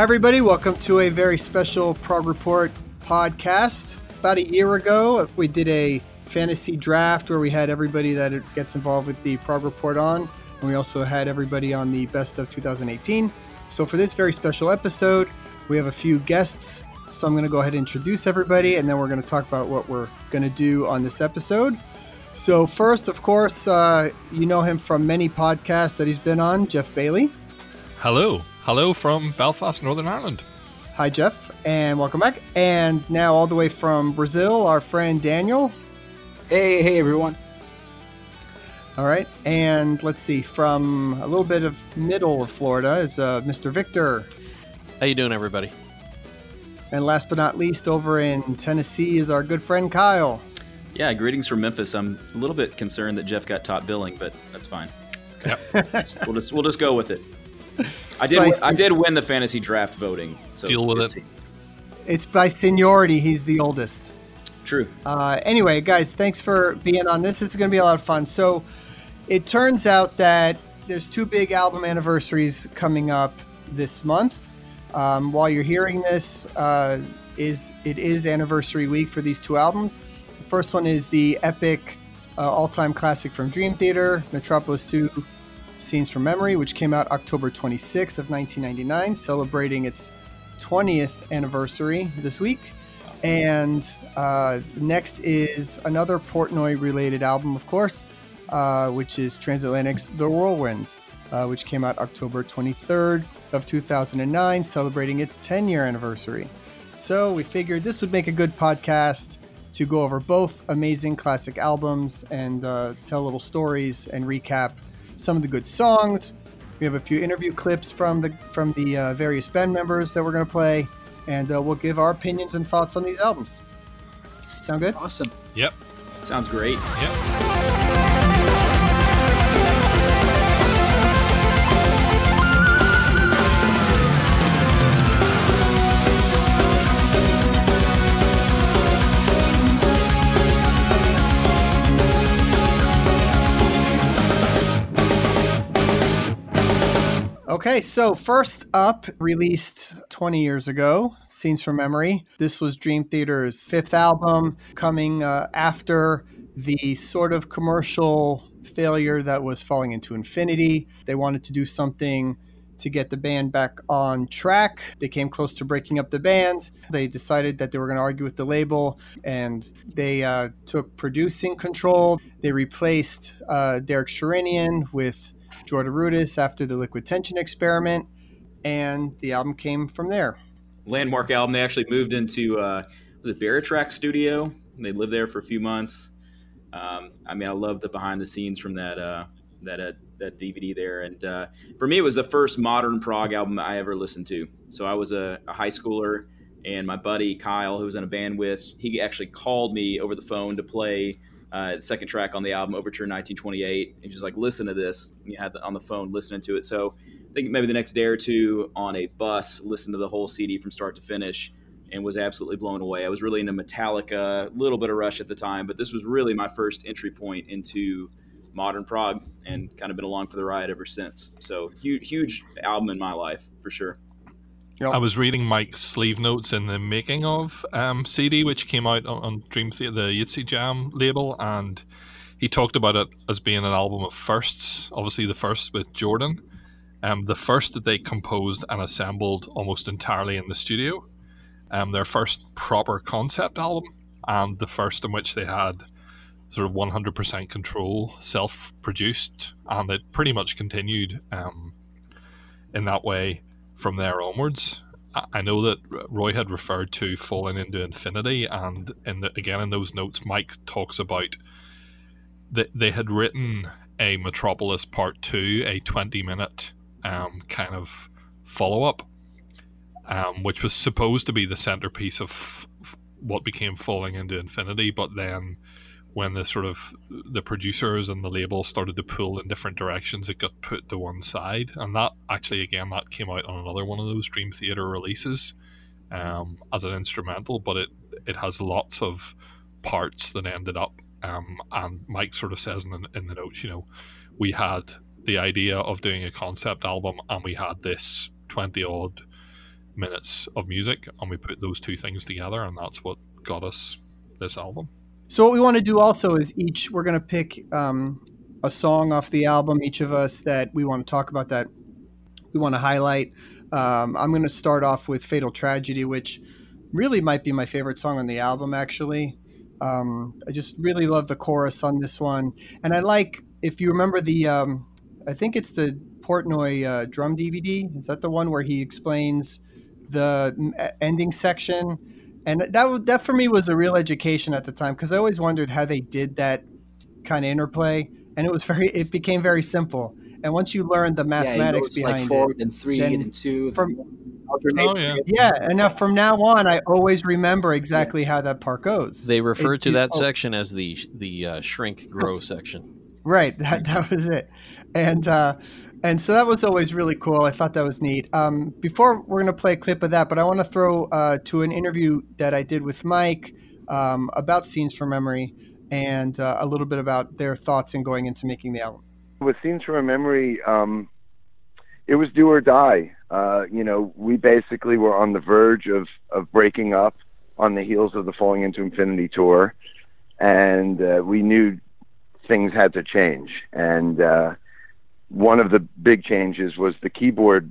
Hi, everybody. Welcome to a very special Prog Report podcast. About a year ago, we did a fantasy draft where we had everybody that gets involved with the Prog Report on, and we also had everybody on the best of 2018. So, for this very special episode, we have a few guests. So, I'm going to go ahead and introduce everybody, and then we're going to talk about what we're going to do on this episode. So, first, of course, uh, you know him from many podcasts that he's been on, Geoff Bailie. Hello. Hello from Belfast, Northern Ireland. Hi, Geoff, and welcome back. And now, all the way from Brazil, our friend Daniel. Hey, hey, everyone. All right, and let's see, from a little bit of middle of Florida is uh, Mr. Victor. How you doing, everybody? And last but not least, over in Tennessee is our good friend Kyle. Yeah, greetings from Memphis. I'm a little bit concerned that Geoff got top billing, but that's fine. Yep. we'll just we'll just go with it. I did Nice. I did win the fantasy draft voting. So Deal with it's- it. It's by seniority, he's the oldest. True. Uh, anyway, guys, thanks for being on this. It's going to be a lot of fun. So, it turns out that there's two big album anniversaries coming up this month. Um, while you're hearing this, uh, is it is anniversary week for these two albums. The first one is the epic uh, all-time classic from Dream Theater, Metropolis 2 Scenes from Memory, which came out October 26th of 1999, celebrating its 20th anniversary this week. And uh, next is another Portnoy related album, of course, uh, which is Transatlantic's The Whirlwind, uh, which came out October 23rd of 2009, celebrating its 10 year anniversary. So we figured this would make a good podcast to go over both amazing classic albums and uh, tell little stories and recap some of the good songs. We have a few interview clips from the from the uh, various band members that we're going to play, and uh, we'll give our opinions and thoughts on these albums. Sound good? Awesome. Yep. Sounds great. Yep. Okay, so first up, released 20 years ago, Scenes from Memory. This was Dream Theater's fifth album, coming uh, after the sort of commercial failure that was falling into infinity. They wanted to do something to get the band back on track. They came close to breaking up the band. They decided that they were going to argue with the label and they uh, took producing control. They replaced uh, Derek Sherinian with Jordan Rudess after the Liquid Tension experiment, and the album came from there. Landmark album. They actually moved into uh, was it BearTracks Studio? They lived there for a few months. Um, I mean, I love the behind the scenes from that uh, that uh, that DVD there. And uh, for me, it was the first modern prog album I ever listened to. So I was a, a high schooler, and my buddy Kyle, who was in a band with, he actually called me over the phone to play uh, second track on the album, Overture 1928. And just like, listen to this. And you had on the phone listening to it. So I think maybe the next day or two on a bus, listened to the whole CD from start to finish and was absolutely blown away. I was really into Metallica, a little bit of Rush at the time, but this was really my first entry point into modern prog and kind of been along for the ride ever since. So huge, huge album in my life for sure. I was reading Mike's sleeve notes in the making of um, CD, which came out on, on Dream Theater, the YtseJam label, and he talked about it as being an album of firsts. Obviously, the first with Jordan, um, the first that they composed and assembled almost entirely in the studio, um, their first proper concept album, and the first in which they had sort of 100% control, self-produced, and it pretty much continued um, in that way from there onwards. I- know that Roie had referred to falling into infinity, and in the, again in those notes, Mike talks about that they had written a Metropolis Part Two, a twenty-minute um, kind of follow-up, um, which was supposed to be the centerpiece of f- what became Falling into Infinity, but then when the sort of the producers and the label started to pull in different directions, it got put to one side, and that actually again that came out on another one of those Dream Theater releases um, as an instrumental, but it it has lots of parts that ended up. Um, and Mike sort of says in the, in the notes, you know, we had the idea of doing a concept album, and we had this twenty odd minutes of music, and we put those two things together, and that's what got us this album. So what we want to do also is each we're going to pick um, a song off the album, each of us that we want to talk about that we want to highlight. Um, I'm going to start off with Fatal Tragedy, which really might be my favorite song on the album, actually. Um, I just really love the chorus on this one. And I like, if you remember the, um, I think it's the Portnoy uh, drum DVD. Is that the one where he explains the ending section? And that, that for me was a real education at the time because I always wondered how they did that kind of interplay. And it was very, it became very simple. And once you learn the mathematics yeah, behind like forward it, and three and two, from, oh, yeah. yeah, and now from now on, I always remember exactly yeah. how that part goes. They refer it, to that oh, section as the the uh, shrink grow section. Right, that that was it, and uh, and so that was always really cool. I thought that was neat. Um, before we're gonna play a clip of that, but I want to throw uh, to an interview that I did with Mike um, about scenes from memory and uh, a little bit about their thoughts in going into making the album with scenes from memory, um, it was do or die. Uh, you know, we basically were on the verge of of breaking up on the heels of the Falling into Infinity tour, and uh, we knew things had to change. And uh, one of the big changes was the keyboard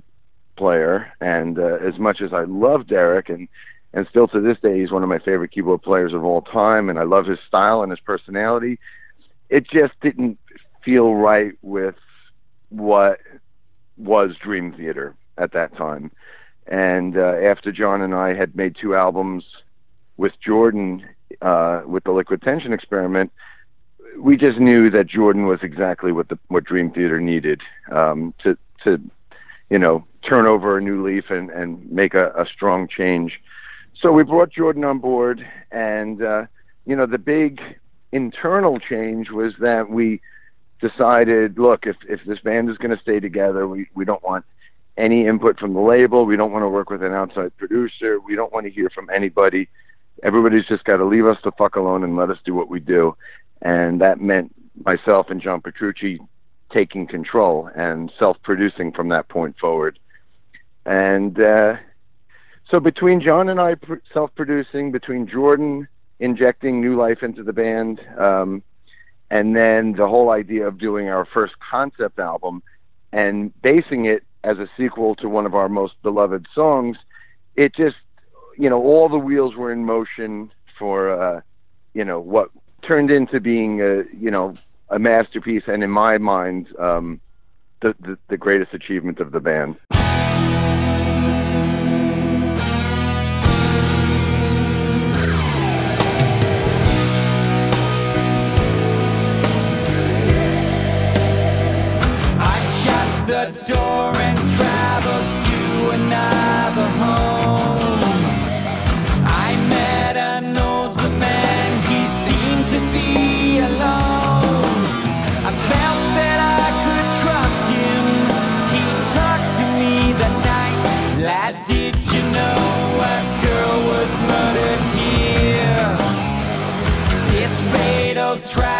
player. And uh, as much as I love Derek, and and still to this day, he's one of my favorite keyboard players of all time, and I love his style and his personality. It just didn't feel right with what was Dream Theater at that time. And uh, after John and I had made two albums with Jordan uh, with the Liquid Tension experiment, we just knew that Jordan was exactly what the what Dream Theater needed um, to to you know turn over a new leaf and and make a, a strong change. So we brought Jordan on board, and uh, you know the big internal change was that we decided, look, if if this band is going to stay together, we we don't want any input from the label. We don't want to work with an outside producer. We don't want to hear from anybody. Everybody's just got to leave us the fuck alone and let us do what we do. And that meant myself and John Petrucci taking control and self-producing from that point forward. And uh, so between John and I pr- self-producing, between Jordan injecting new life into the band, um, and then the whole idea of doing our first concept album and basing it as a sequel to one of our most beloved songs, it just, you know, all the wheels were in motion for, uh, you know, what turned into being a, you know, a masterpiece, and in my mind, um, the, the, the greatest achievement of the band. door and to. Fatal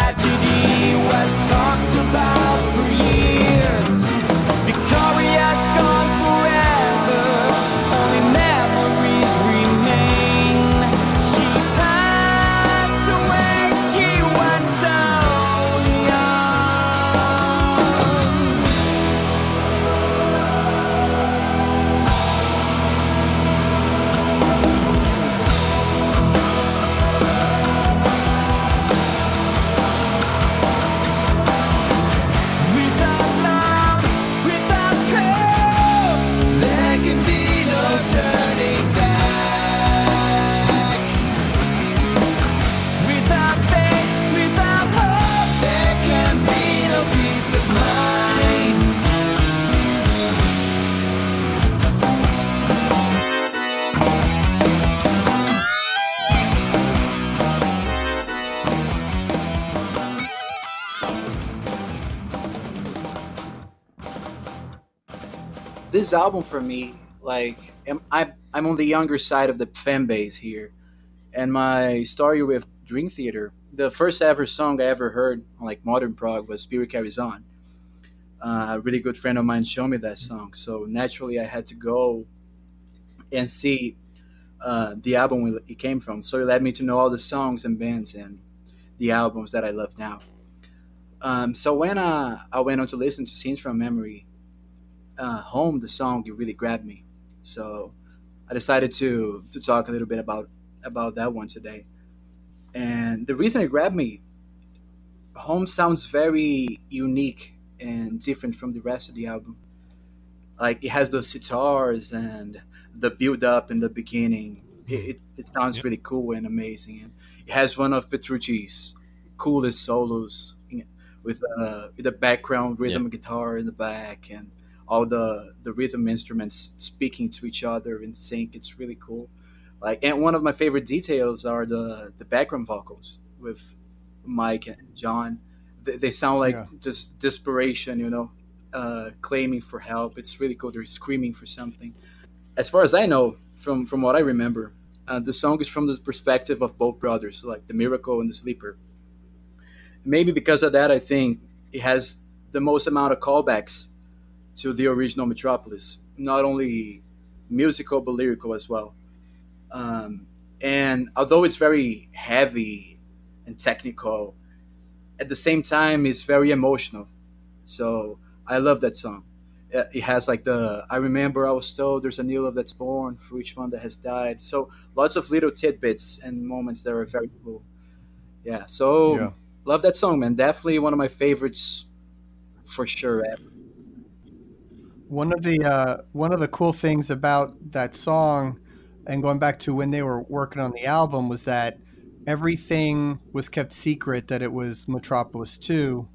this album for me, like, am, I, I'm on the younger side of the fan base here. And my story with Dream Theater, the first ever song I ever heard like modern prog was Spirit Carries On. Uh, a really good friend of mine showed me that song. So naturally, I had to go and see uh, the album it came from. So it led me to know all the songs and bands and the albums that I love now. Um, so when uh, I went on to listen to Scenes from Memory, uh, Home, the song, it really grabbed me. So I decided to to talk a little bit about about that one today. And the reason it grabbed me, Home sounds very unique and different from the rest of the album. Like it has those sitars and the build up in the beginning. It, it, sounds yep. really cool and amazing. And it has one of Petrucci's coolest solos with uh, the background rhythm yep. guitar in the back and all the the rhythm instruments speaking to each other in sync. It's really cool. Like, and one of my favorite details are the the background vocals with Mike and John. They, they sound like yeah. just desperation, you know, uh, claiming for help. It's really cool. They're screaming for something. As far as I know, from from what I remember, uh, the song is from the perspective of both brothers, like the Miracle and the Sleeper. Maybe because of that, I think it has the most amount of callbacks to the original Metropolis, not only musical but lyrical as well. Um, and although it's very heavy and technical, at the same time, it's very emotional. So I love that song. It has like the I remember I was told there's a new love that's born for each one that has died. So lots of little tidbits and moments that are very cool. Yeah. So yeah. love that song, man. Definitely one of my favorites for sure. Ever. One of the uh, one of the cool things about that song and going back to when they were working on the album was that everything was kept secret that it was Metropolis 2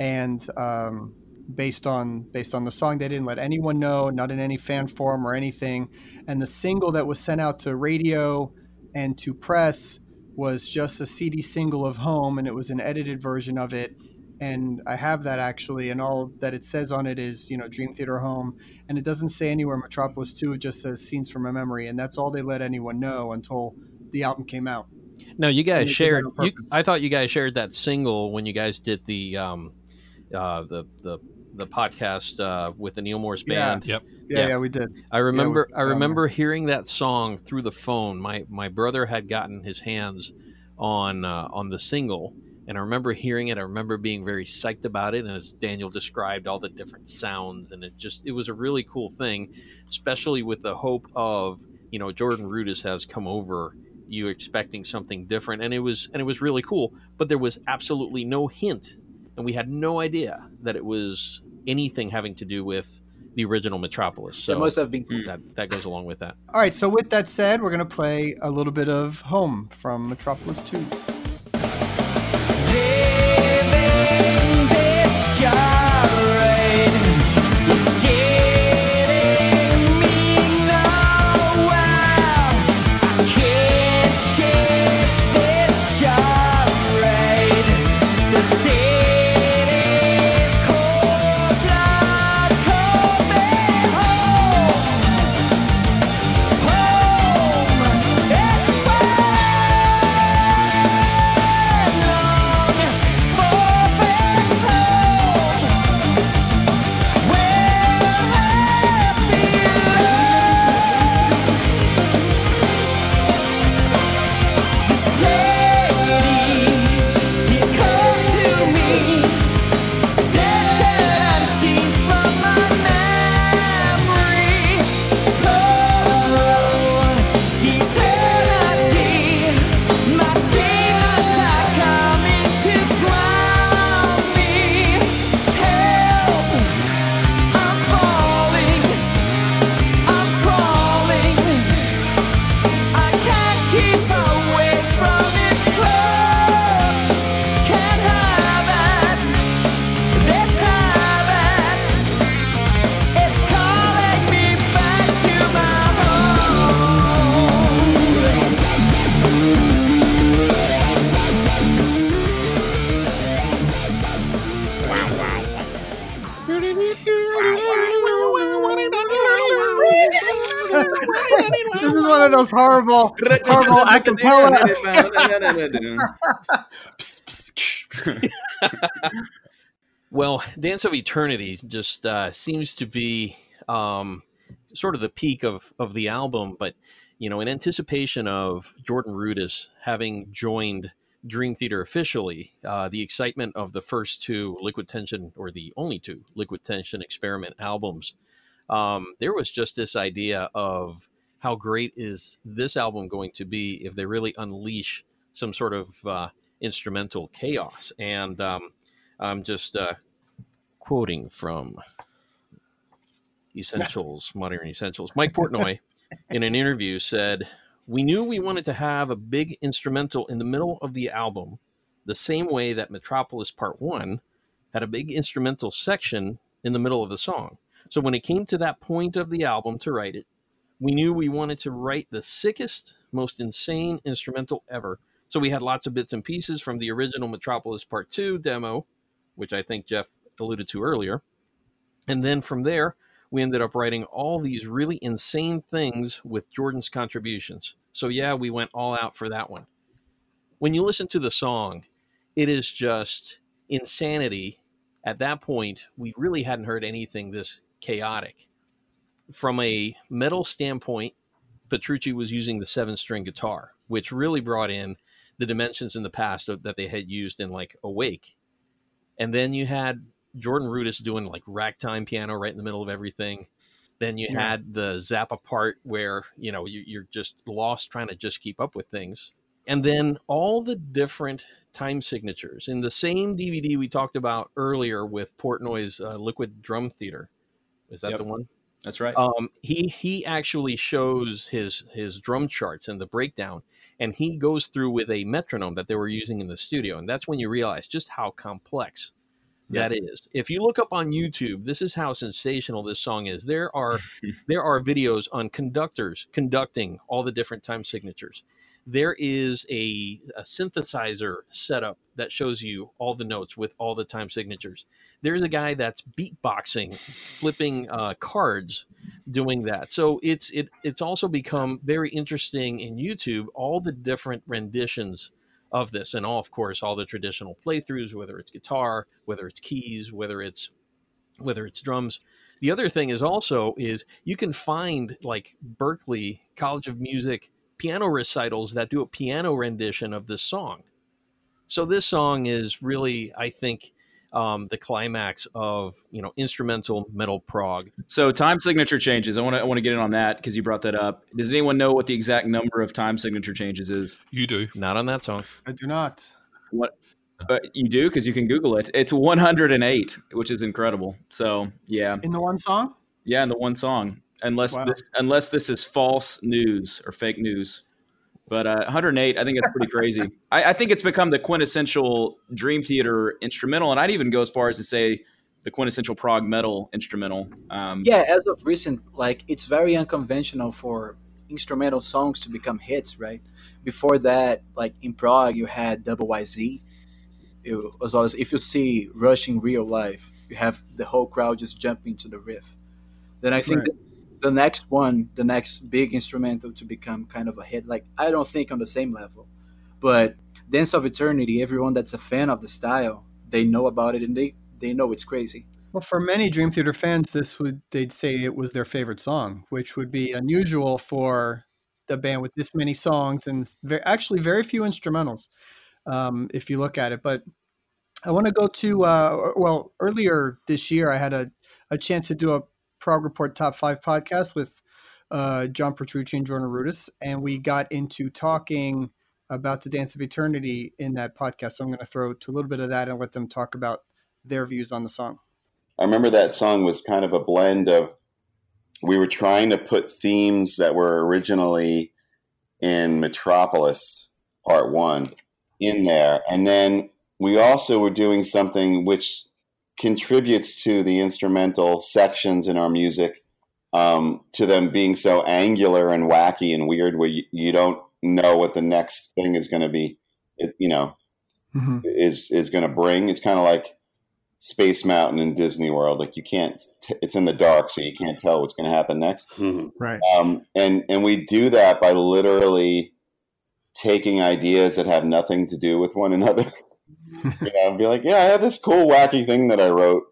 and um, based on based on the song. They didn't let anyone know not in any fan forum or anything. And the single that was sent out to radio and to press was just a CD single of Home and it was an edited version of it and I have that actually, and all that it says on it is you know Dream Theater Home, and it doesn't say anywhere Metropolis Two. It just says Scenes from a Memory, and that's all they let anyone know until the album came out. No, you guys shared. You, I thought you guys shared that single when you guys did the um, uh, the the the podcast uh, with the Neal Morse band. Yeah. Yep. Yeah, yeah, yeah, we did. I remember. Yeah, I remember hearing that song through the phone. My my brother had gotten his hands on uh, on the single and I remember hearing it. I remember being very psyched about it. And as Daniel described, all the different sounds, and it just it was a really cool thing, especially with the hope of you know Jordan Rudess has come over, you expecting something different, and it was and it was really cool. But there was absolutely no hint, and we had no idea that it was anything having to do with the original Metropolis. So it must have been that that goes along with that. All right. So with that said, we're gonna play a little bit of Home from Metropolis Two. Horrible, horrible acapella. well, Dance of Eternity just uh, seems to be um, sort of the peak of of the album, but you know, in anticipation of Jordan Rudess having joined Dream Theater officially, uh, the excitement of the first two Liquid Tension, or the only two Liquid Tension experiment albums, um, there was just this idea of how great is this album going to be if they really unleash some sort of uh, instrumental chaos. And um, I'm just uh, quoting from Essentials, Modern Essentials. Mike Portnoy, in an interview, said, We knew we wanted to have a big instrumental in the middle of the album, the same way that Metropolis Part 1 had a big instrumental section in the middle of the song. So when it came to that point of the album to write it, we knew we wanted to write the sickest, most insane instrumental ever. So we had lots of bits and pieces from the original Metropolis Part 2 demo, which I think Geoff alluded to earlier. And then from there, we ended up writing all these really insane things with Jordan's contributions. So yeah, we went all out for that one. When you listen to the song, it is just insanity. At that point, we really hadn't heard anything this chaotic. From a metal standpoint, Petrucci was using the seven string guitar, which really brought in the dimensions in the past that they had used in like Awake. And then you had Jordan Rudess doing like ragtime piano right in the middle of everything. Then you yeah. had the Zappa part where, you know, you, you're just lost trying to just keep up with things. And then all the different time signatures in the same DVD we talked about earlier with Portnoy's uh, Liquid Drum Theater. Is that yep. the one? That's right. Um, he he actually shows his his drum charts and the breakdown, and he goes through with a metronome that they were using in the studio, and that's when you realize just how complex that is. If you look up on YouTube, this is how sensational this song is. There are there are videos on conductors conducting all the different time signatures there is a, a, synthesizer setup that shows you all the notes with all the time signatures. There's a guy that's beatboxing, flipping uh, cards, doing that. So it's it it's also become very interesting in YouTube. All the different renditions of this, and all of course all the traditional playthroughs, whether it's guitar, whether it's keys, whether it's whether it's drums. The other thing is also is you can find like Berklee College of Music piano recitals that do a piano rendition of this song. So this song is really, I think, um, the climax of you know instrumental metal prog. So time signature changes. I want to I want to get in on that because you brought that up. Does anyone know what the exact number of time signature changes is? You do. Not on that song. I do not. What? But you do because you can Google it. It's 108, which is incredible. So yeah. In the one song. Yeah, in the one song unless wow. this unless this is false news or fake news. But uh, 108, I think it's pretty crazy. I, I, think it's become the quintessential Dream Theater instrumental, and I'd even go as far as to say the quintessential prog metal instrumental. Um, yeah, as of recent, like it's very unconventional for instrumental songs to become hits, right? Before that, like in prog, you had Double YZ. It was always if you see Rush in real life, you have the whole crowd just jumping to the riff. Then I think right the next one, the next big instrumental to become kind of a hit. Like I don't think on the same level, but Dance of Eternity. Everyone that's a fan of the style, they know about it and they they know it's crazy. Well, for many Dream Theater fans, this would they'd say it was their favorite song, which would be unusual for the band with this many songs and very, actually very few instrumentals, um, if you look at it. But I want to go to uh, well earlier this year, I had a, a chance to do a Prog Report Top 5 podcast with uh, John Petrucci and Jordan Rudess, and we got into talking about the Dance of Eternity in that podcast. So I'm going to throw to a little bit of that and let them talk about their views on the song. I remember that song was kind of a blend of we were trying to put themes that were originally in Metropolis Part One in there, and then we also were doing something which contributes to the instrumental sections in our music um, to them being so angular and wacky and weird where you, you don't know what the next thing is going to be you know mm-hmm. is is going to bring. It's kind of like space mountain in disney world. Like you can't t- it's in the dark so you can't tell what's going to happen next. Mm-hmm. right. Um, and and we do that by literally taking ideas that have nothing to do with one another you know, be like, yeah, I have this cool wacky thing that I wrote.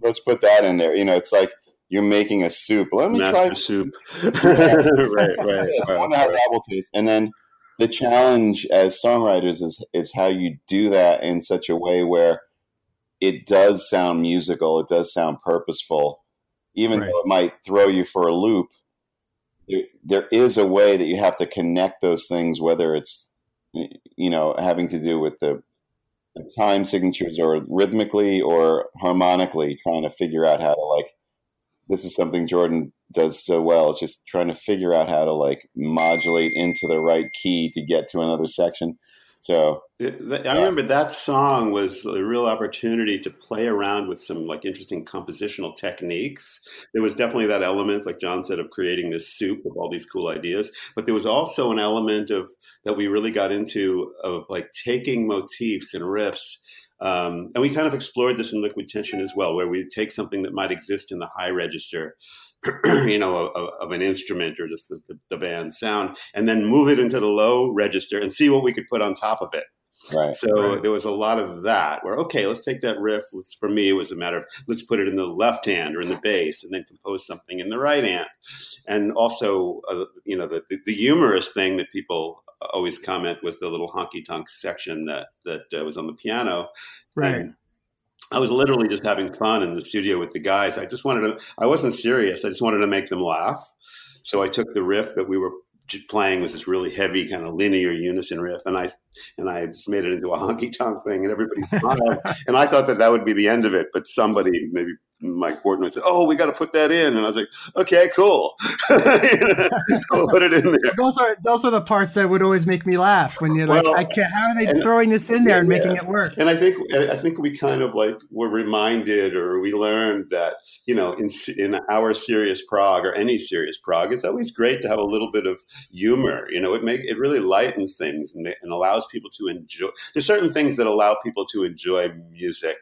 Let's put that in there. You know, it's like you're making a soup. Let me Master try soup. right, right. Yes, right, wonder how right. that will taste. And then the challenge as songwriters is is how you do that in such a way where it does sound musical, it does sound purposeful, even Right. though it might throw you for a loop. There, there is a way that you have to connect those things, whether it's you know having to do with the time signatures or rhythmically or harmonically, trying to figure out how to like. This is something Jordan does so well. It's just trying to figure out how to like modulate into the right key to get to another section. So It- I remember that song was a real opportunity to play around with some like interesting compositional techniques. There was definitely that element, like John said, of creating this soup of all these cool ideas. But there was also an element of that we really got into of like taking motifs and riffs. Um, and we kind of explored this in Liquid Tension as well, where we take something that might exist in the high register, you know, of, of an instrument or just the, the, the band sound, and then move it into the low register and see what we could put on top of it. right, So there was a lot of that where, okay, let's take that riff. Let's, for me, it was a matter of let's put it in the left hand or in the bass and then compose something in the right hand. And also, uh, you know, the, the, the humorous thing that people always comment was the little honky tonk section that, that uh, was on the piano. Right. And I was literally just having fun in the studio with the guys. I just wanted to, I wasn't serious. I just wanted to make them laugh. So I took the riff that we were playing was this really heavy kind of linear unison riff and I and I just made it into a honky tonk thing and everybody smiled and I thought that that would be the end of it but somebody maybe Mike Gordon say oh we got to put that in and I was like okay cool we'll put it in there Those are those are the parts that would always make me laugh when you're like, Well, I can't. How are they and- throwing this in there and making it work? And I think I think we kind of like were reminded or we learned that you know in in our serious prog or any serious prog, it's always great to have a little bit of humor. You know, it make it really lightens things and, and allows people to enjoy. There's certain things that allow people to enjoy music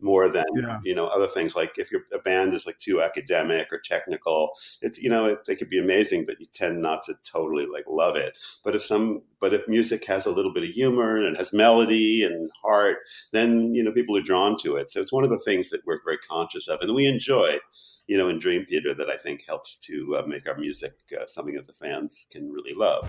more than Yeah. you know other things. Like if your a band is like too academic or technical, it's you know it, they could be amazing, but you tend not to totally like love it. But if some but if music has a little bit of humor and it has melody and heart, then you know people are drawn to it. So it's one of the things that we're very conscious of, and we enjoy, you know, in Dream Theater that I think helps to uh, make our music uh, something that the fans can really love.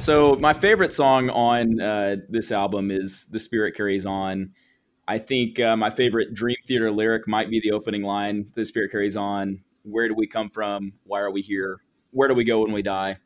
So my favorite song on uh, this album is "The Spirit Carries On." I think uh, my favorite Dream Theater lyric might be the opening line: "The Spirit carries on. Where do we come from? Why are we here? Where do we go when we die?"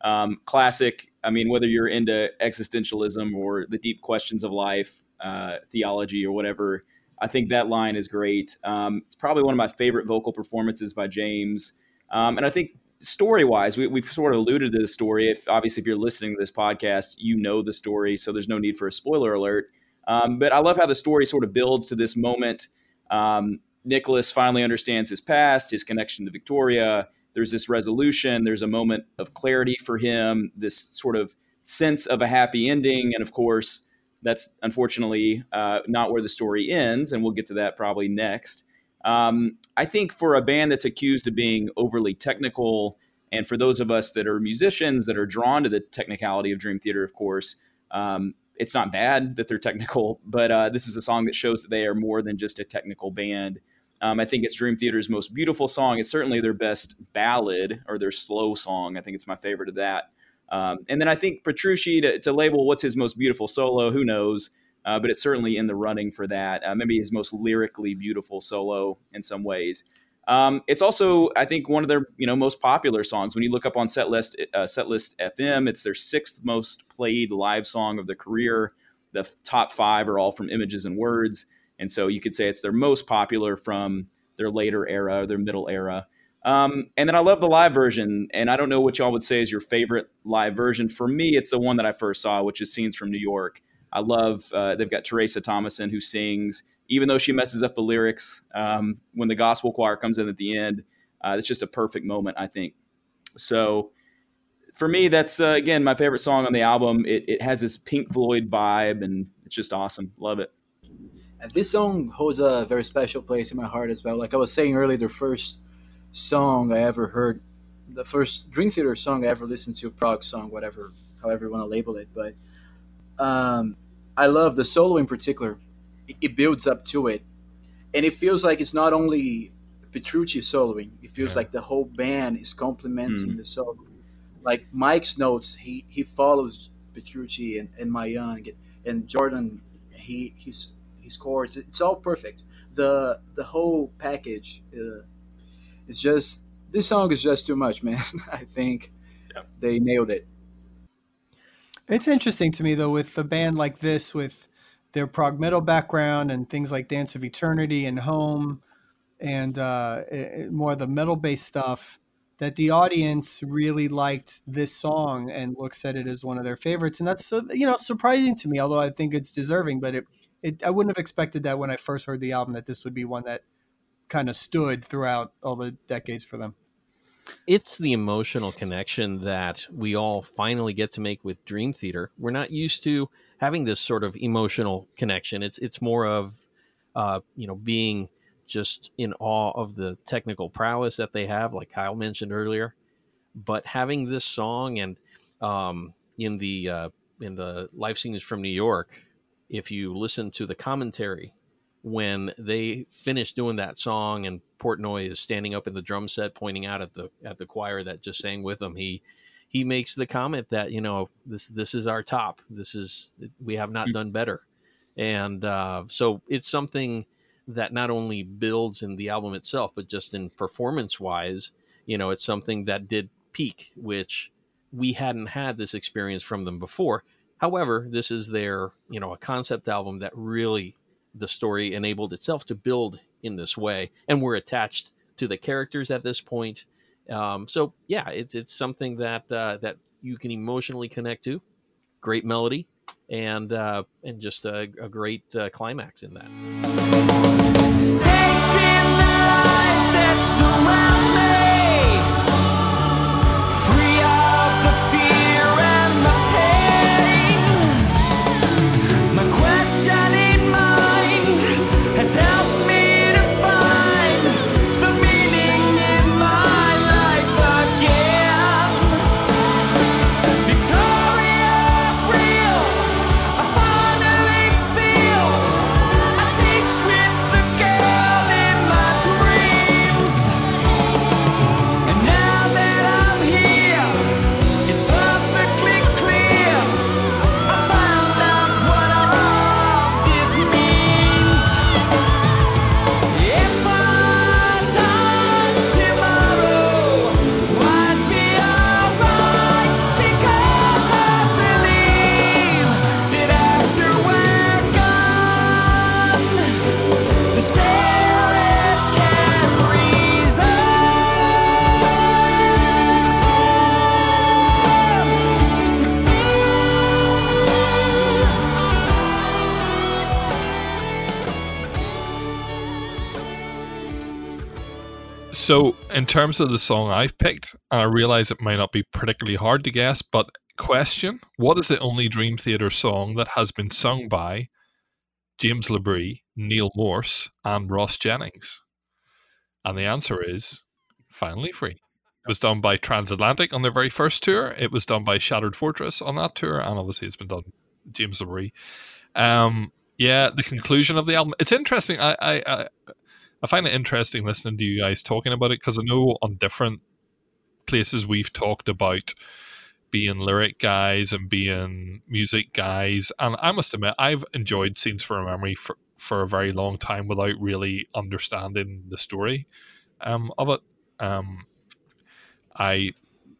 Um, classic. I mean, whether you're into existentialism or the deep questions of life, uh, theology, or whatever, I think that line is great. Um, it's probably one of my favorite vocal performances by James, um, and I think story wise, we, we've sort of alluded to the story. If obviously, if you're listening to this podcast, you know the story, so there's no need for a spoiler alert. Um, but I love how the story sort of builds to this moment. Um, Nicholas finally understands his past, his connection to Victoria. There's this resolution. There's a moment of clarity for him. This sort of sense of a happy ending, and of course, that's unfortunately uh, not where the story ends, and we'll get to that probably next. Um, I think for a band that's accused of being overly technical, and for those of us that are musicians that are drawn to the technicality of Dream Theater, of course, um, it's not bad that they're technical, but uh, this is a song that shows that they are more than just a technical band. Um, I think it's Dream Theater's most beautiful song. It's certainly their best ballad or their slow song. I think it's my favorite of that. Um, and then I think Petrucci to, to, label what's his most beautiful solo, who knows? Uh, but it's certainly in the running for that. Uh, maybe his most lyrically beautiful solo in some ways. Um, it's also, I think, one of their you know most popular songs. When you look up on Setlist uh, Setlist FM, it's their sixth most played live song of the career. The top five are all from Images and Words, and so you could say it's their most popular from their later era, their middle era. Um, and then I love the live version, and I don't know what y'all would say is your favorite live version. For me, it's the one that I first saw, which is "Scenes from New York." I love. Uh, they've got Teresa Thomason who sings even though she messes up the lyrics um, when the gospel choir comes in at the end. Uh, it's just a perfect moment, I think. So for me, that's uh, again my favorite song on the album. It, it has this Pink Floyd vibe, and it's just awesome. Love it. And this song holds a very special place in my heart as well. Like I was saying earlier, the first song I ever heard, the first Dream Theater song I ever listened to, prog song, whatever, however you want to label it. But um, I love the solo in particular it builds up to it, and it feels like it's not only Petrucci soloing. It feels yeah. like the whole band is complementing mm. the solo. Like Mike's notes, he he follows Petrucci and, and Myung and, and Jordan. He he's his chords. It's all perfect. The the whole package uh, is just this song is just too much, man. I think yeah. they nailed it. It's interesting to me though with a band like this with their prog metal background and things like Dance of Eternity and Home and uh, more of the metal based stuff that the audience really liked this song and looks at it as one of their favorites. And that's uh, you know surprising to me although I think it's deserving but it, it I wouldn't have expected that when I first heard the album that this would be one that kind of stood throughout all the decades for them it's the emotional connection that we all finally get to make with Dream Theater. We're not used to having this sort of emotional connection. It's it's more of uh, you know being just in awe of the technical prowess that they have, like Kyle mentioned earlier. But having this song and um, in the uh, in the live scenes from New York, if you listen to the commentary when they finish doing that song and Portnoy is standing up in the drum set pointing out at the at the choir that just sang with him, he he makes the comment that you know this this is our top. This is we have not mm. done better, and uh, so it's something that not only builds in the album itself, but just in performance wise, you know, it's something that did peak, which we hadn't had this experience from them before. However, this is their, you know, a concept album that really the story enabled itself to build in this way, and we're attached to the characters at this point. Um, so yeah, it's it's something that uh, that you can emotionally connect to. Great melody, and uh, and just a, a great uh, climax in that. So, in terms of the song I've picked, I realize it might not be particularly hard to guess, but question: What is the only Dream Theater song that has been sung by James LaBrie, Neal Morse, and Ross Jennings? And the answer is Finally Free. It was done by Transatlantic on their very first tour. It was done by Shattered Fortress on that tour, and obviously it's been done James LaBrie. Um, yeah, the conclusion of the album. It's interesting. I I I, I find it interesting listening to you guys talking about it because I know on different places we've talked about being lyric guys and being music guys, and I must admit I've enjoyed Scenes from a Memory for for a very long time without really understanding the story um, of it. Um, I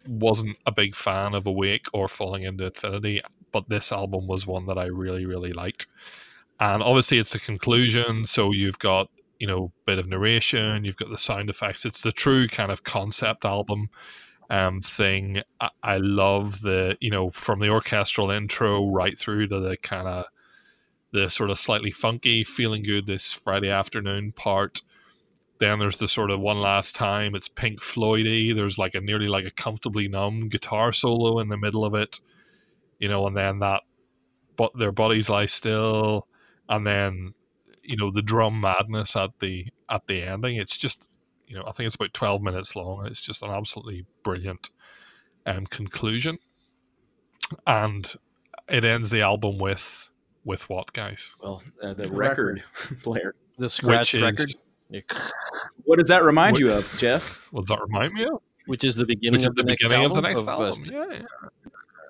wasn't a big fan of Awake or Falling into Infinity, but this album was one that I really, really liked. And obviously, it's the conclusion, so you've got you know bit of narration, you've got the sound effects. It's the true kind of concept album um, thing. I, I love the you know from the orchestral intro right through to the kind of the sort of slightly funky, feeling good this Friday afternoon part. Then there's the sort of one last time. It's Pink Floydy. There's like a nearly like a comfortably numb guitar solo in the middle of it, you know, and then that, but their bodies lie still, and then you know the drum madness at the at the ending. It's just you know I think it's about twelve minutes long. It's just an absolutely brilliant um, conclusion, and it ends the album with with what, guys? Well, uh, the record, record player, the scratch record. What does that remind what, you of, Geoff? What does that remind me of? Which is the beginning, Which of, the, the beginning of the next album. Of, yeah, yeah,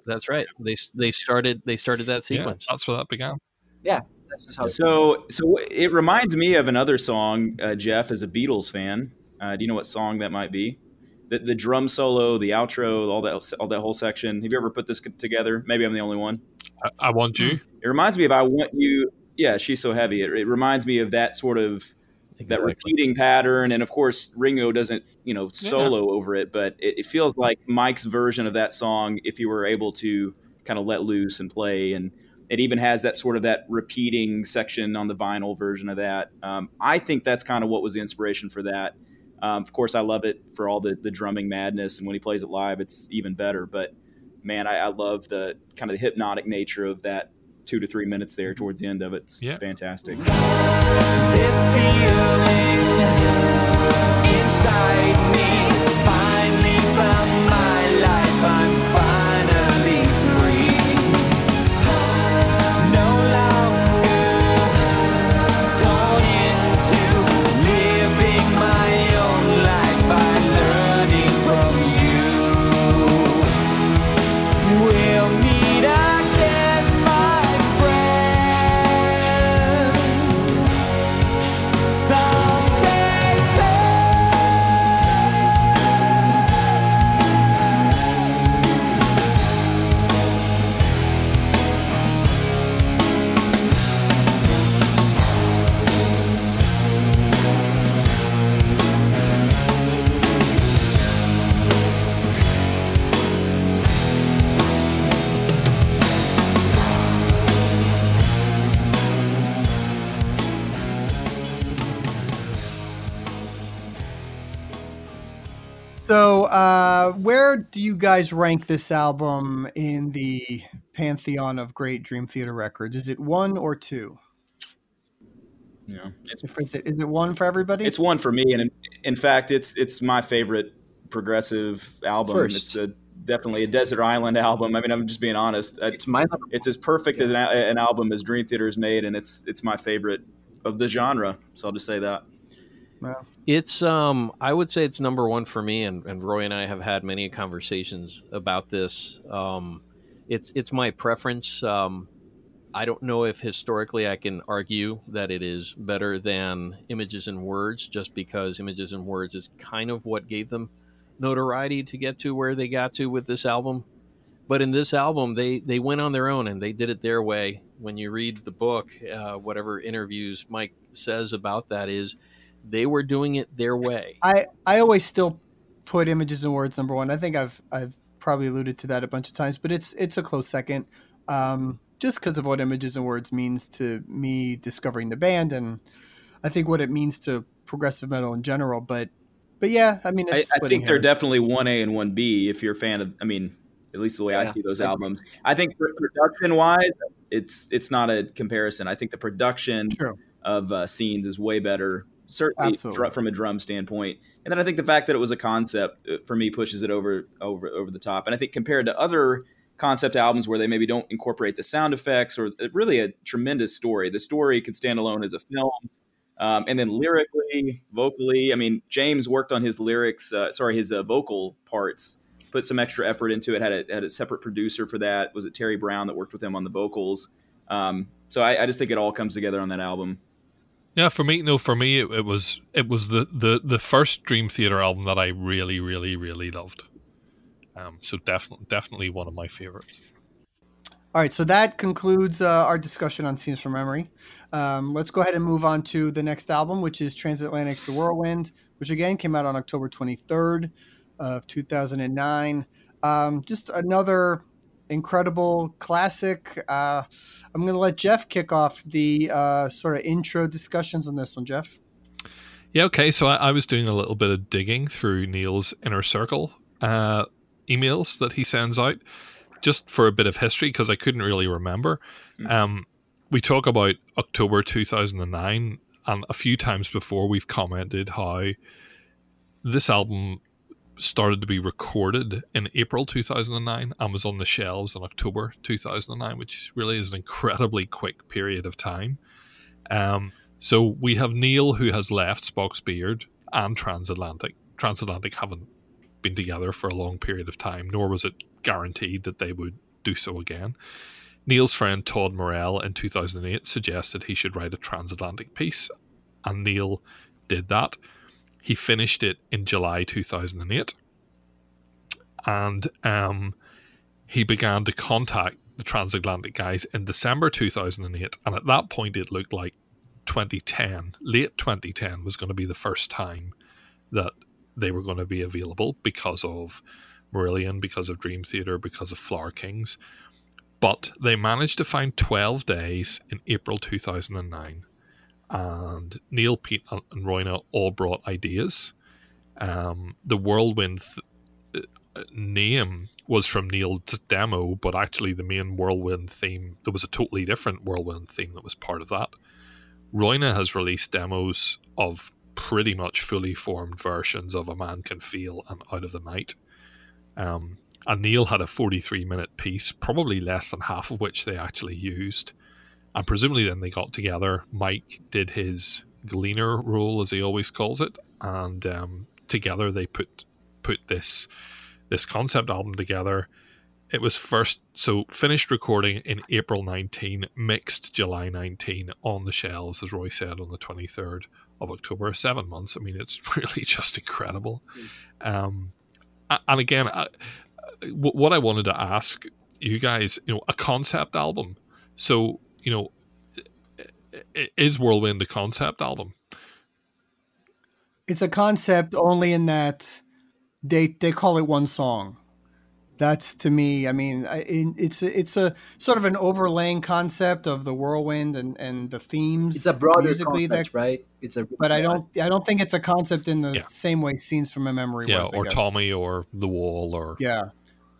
that's right. They they started they started that sequence. Yeah, that's where that began. Yeah. So so it reminds me of another song. Uh, Geoff, as a Beatles fan, uh, do you know what song that might be? The, the drum solo, the outro, all that all that whole section. Have you ever put this together? Maybe I'm the only one. I, I want you. It reminds me of I want you. Yeah, she's so heavy. It, it reminds me of that sort of exactly. that repeating pattern, and of course Ringo doesn't you know solo yeah. over it, but it, it, feels like Mike's version of that song. If you were able to kind of let loose and play, and it even has that sort of that repeating section on the vinyl version of that. Um, I think that's kind of what was the inspiration for that. Um, of course, I love it for all the the drumming madness, and when he plays it live, it's even better. But man, I, I love the kind of the hypnotic nature of that two to three minutes there towards the end of it. It's yeah. fantastic. Uh, do you guys rank this album in the pantheon of great Dream Theater records? Is it one or two? Yeah, it's, is, it, is it one for everybody? It's one for me, and in, in fact, it's it's my favorite progressive album. First. It's a definitely a desert island album. I mean, I'm just being honest. It's my it's as perfect yeah. as an, an, album as Dream Theater has made, and it's it's my favorite of the genre. So I'll just say that. Wow. It's um I would say it's number one for me and, and Roie and I have had many conversations about this. Um it's it's my preference. Um I don't know if historically I can argue that it is better than Images and Words just because Images and Words is kind of what gave them notoriety to get to where they got to with this album. But in this album, they they went on their own and they did it their way. When you read the book, uh, whatever interviews Mike says about that is they were doing it their way. I I always still put images and words number one. I think I've I've probably alluded to that a bunch of times, but it's it's a close second. Um, just because of what images and words means to me discovering the band and I think what it means to progressive metal in general. But but yeah, I mean, I, I, think they're definitely one A and one B. If you're a fan of, I mean, at least the way yeah, I see those albums. I think production wise, it's it's not a comparison. I think the production True. of uh, scenes is way better certainly from a drum standpoint. And then I think the fact that it was a concept uh, for me pushes it over over over the top. And I think compared to other concept albums where they maybe don't incorporate the sound effects or really a tremendous story. The story could stand alone as a film. Um, and then lyrically, vocally, I mean, James worked on his lyrics, uh, sorry, his uh, vocal parts, put some extra effort into it, had a, had a separate producer for that. Was it Terry Brown that worked with him on the vocals? Um, so I, I, just think it all comes together on that album. Yeah, for me, no, for me, it, it was it was the, the the first Dream Theater album that I really, really, really loved. Um, so definitely, definitely one of my favorites. All right, so that concludes uh, our discussion on Scenes from Memory. Um, let's go ahead and move on to the next album, which is Transatlantic's The Whirlwind, which again came out on October 23rd of 2009. Um, just another incredible classic. Uh, I'm going to let Geoff kick off the uh, sort of intro discussions on this one, Geoff. Yeah, okay. So I, I, was doing a little bit of digging through Neal's inner circle uh, emails that he sends out just for a bit of history because I couldn't really remember. Mm-hmm. Um, we talk about October 2009, and a few times before we've commented how this album started to be recorded in April 2009 and was on the shelves in October 2009, which really is an incredibly quick period of time. Um, so we have Neal who has left Spock's Beard and Transatlantic. Transatlantic haven't been together for a long period of time, nor was it guaranteed that they would do so again. Neal's friend Todd Morell in 2008 suggested he should write a transatlantic piece, and Neal did that. He finished it in July 2008, and um, he began to contact the transatlantic guys in December 2008, and at that point it looked like 2010, late 2010, was going to be the first time that they were going to be available because of Marillion, because of Dream Theater, because of Flower Kings. But they managed to find 12 days in April 2009. And Neal, Pete, and Roine all brought ideas. Um, the Whirlwind th- uh, name was from Neal's demo, but actually the main Whirlwind theme, there was a totally different Whirlwind theme that was part of that. Roine has released demos of pretty much fully formed versions of A Man Can Feel and Out of the Night. Um, and Neal had a 43 minute piece, probably less than half of which they actually used. And presumably then they got together. Mike did his gleaner role, as he always calls it, and um, together they put put this this concept album together. It was first so finished recording in April 19, mixed July 19 on the shelves, as Roie said on the 23rd of October, seven months. I mean, it's really just incredible. Um, and again, I, what I wanted to ask you guys, you know, a concept album. So, you know, is Whirlwind a concept album? It's a concept only in that they they call it one song. That's to me i mean it's a, it's a sort of an overlaying concept of the whirlwind and and the themes it's a broader musically concept, that, right? It's a but i don't i don't think it's a concept in the yeah. same way scenes from a memory yeah was, or tommy or the wall or yeah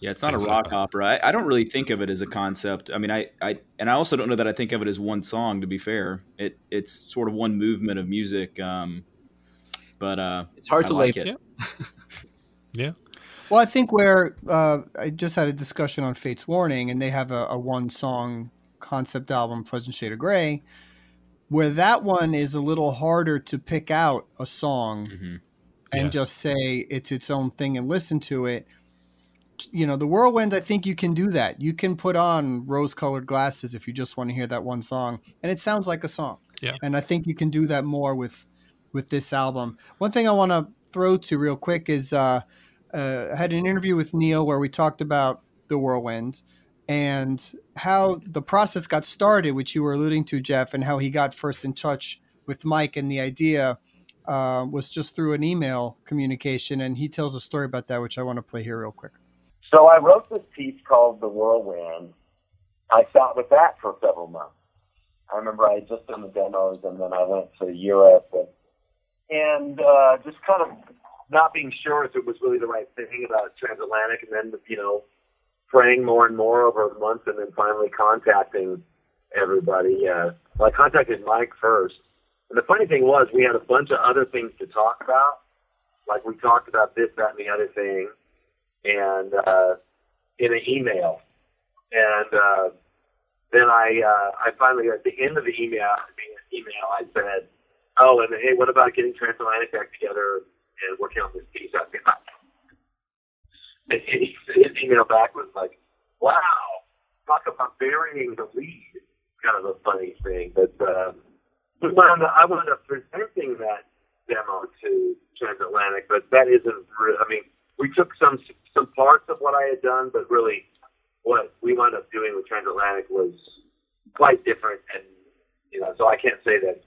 yeah it's not a rock like opera. I, I, don't really think of it as a concept. I mean I, I and i also don't know that i think of it as one song to be fair. It it's sort of one movement of music um but uh it's hard I to like label. it. Yeah. yeah. Well, I think where uh, I just had a discussion on Fates Warning, and they have a, a one song concept album, Pleasant Shade of Gray, where that one is a little harder to pick out a song mm-hmm. and just say it's its own thing and listen to it. You know, the whirlwind, I think you can do that. You can put on rose colored glasses if you just want to hear that one song, and it sounds like a song. Yeah. And I think you can do that more with with this album. One thing I want to throw to real quick is uh, uh, I had an interview with Neal where we talked about the whirlwind and how the process got started, which you were alluding to, Geoff, and how he got first in touch with Mike and the idea uh, was just through an email communication. And he tells a story about that, which I want to play here real quick. So I wrote this piece called The Whirlwind. I sat with that for several months. I remember I had just done the demos and then I went to Europe and, and uh, just kind of not being sure if it was really the right thing about transatlantic, and then you know praying more and more over the months, and then finally contacting everybody. Uh, well, I contacted Mike first, and the funny thing was we had a bunch of other things to talk about. Like we talked about this, that, and the other thing, and uh, in an email. And uh, then I uh, I finally at the end of the email email I said, oh, and hey, what about getting Transatlantic back together and working on this piece? I mean, and his, email back was like, wow, talk about burying the lead. Kind of a funny thing, but um, but wound up, I wound up presenting that demo to Transatlantic, but that isn't. I mean, we took some some parts of what I had done, but really, what we wound up doing with Transatlantic was quite different, and you know, so I can't say that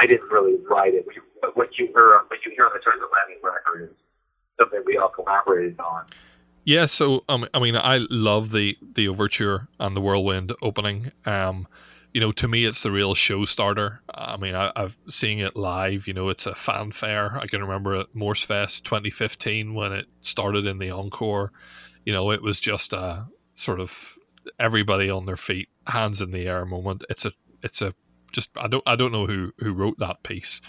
I didn't really write it. What you hear, what you hear on the Transatlantic record is something we all collaborated on. Yeah, so um, I mean, I love the the overture and the whirlwind opening. Um, you know, to me, it's the real show starter. I mean, I, I've seen it live. You know, it's a fanfare. I can remember at Morsefest 2015 when it started in the encore. You know, it was just a sort of everybody on their feet, hands in the air moment. It's a, it's a, just I don't, I don't know who who wrote that piece.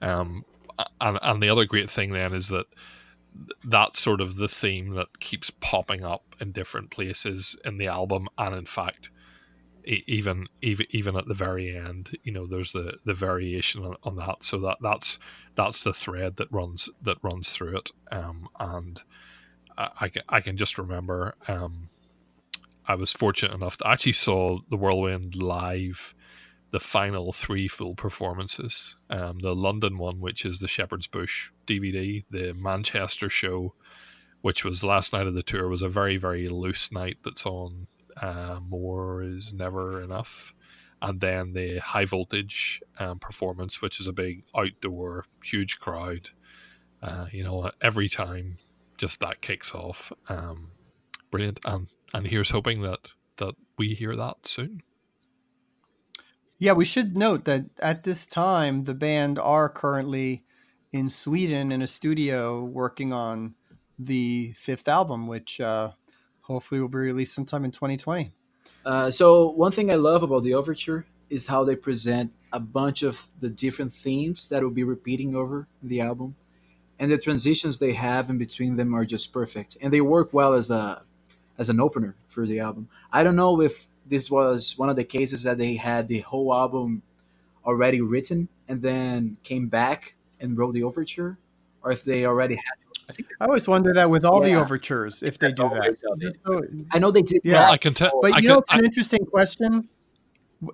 Um, and and the other great thing then is that that's sort of the theme that keeps popping up in different places in the album and in fact even even even at the very end you know there's the the variation on, on that so that that's that's the thread that runs that runs through it um, and I, I, can, I can just remember um, I was fortunate enough to actually saw the whirlwind live the final three full performances. Um, the London one, which is the Shepherd's Bush DVD, the Manchester show, which was last night of the tour, was a very, very loose night that's on uh, More is Never Enough. And then the High Voltage um, performance, which is a big outdoor, huge crowd. Uh, you know, every time just that kicks off. Um, brilliant. And, and here's hoping that, that we hear that soon. Yeah, we should note that at this time, the band are currently in Sweden in a studio working on the fifth album, which uh, hopefully will be released sometime in 2020. Uh, so, one thing I love about the overture is how they present a bunch of the different themes that will be repeating over the album. And the transitions they have in between them are just perfect. And they work well as a as an opener for the album. I don't know if this was one of the cases that they had the whole album already written and then came back and wrote the overture, or if they already had. I, always wonder that with all yeah. the overtures, if they do that. So, I know they did. Yeah, well, I can tell. But you I know, can, it's an interesting question.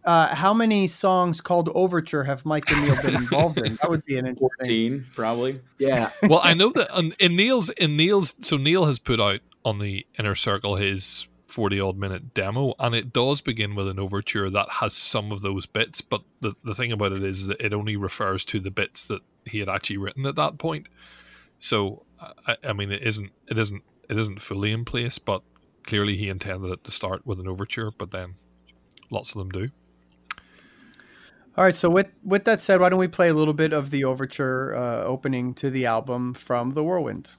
Uh, how many songs called overture have Mike and Neal been involved in? That would be an interesting. 14, probably. Yeah. well, I know that in Neal's in Neal's so Neal has put out on the inner circle his 40 odd minute demo and it does begin with an overture that has some of those bits but the, the thing about it is that it only refers to the bits that he had actually written at that point so I, I mean it isn't it isn't it isn't fully in place but clearly he intended it to start with an overture but then lots of them do. All right so with with that said why don't we play a little bit of the overture uh, opening to the album from the whirlwind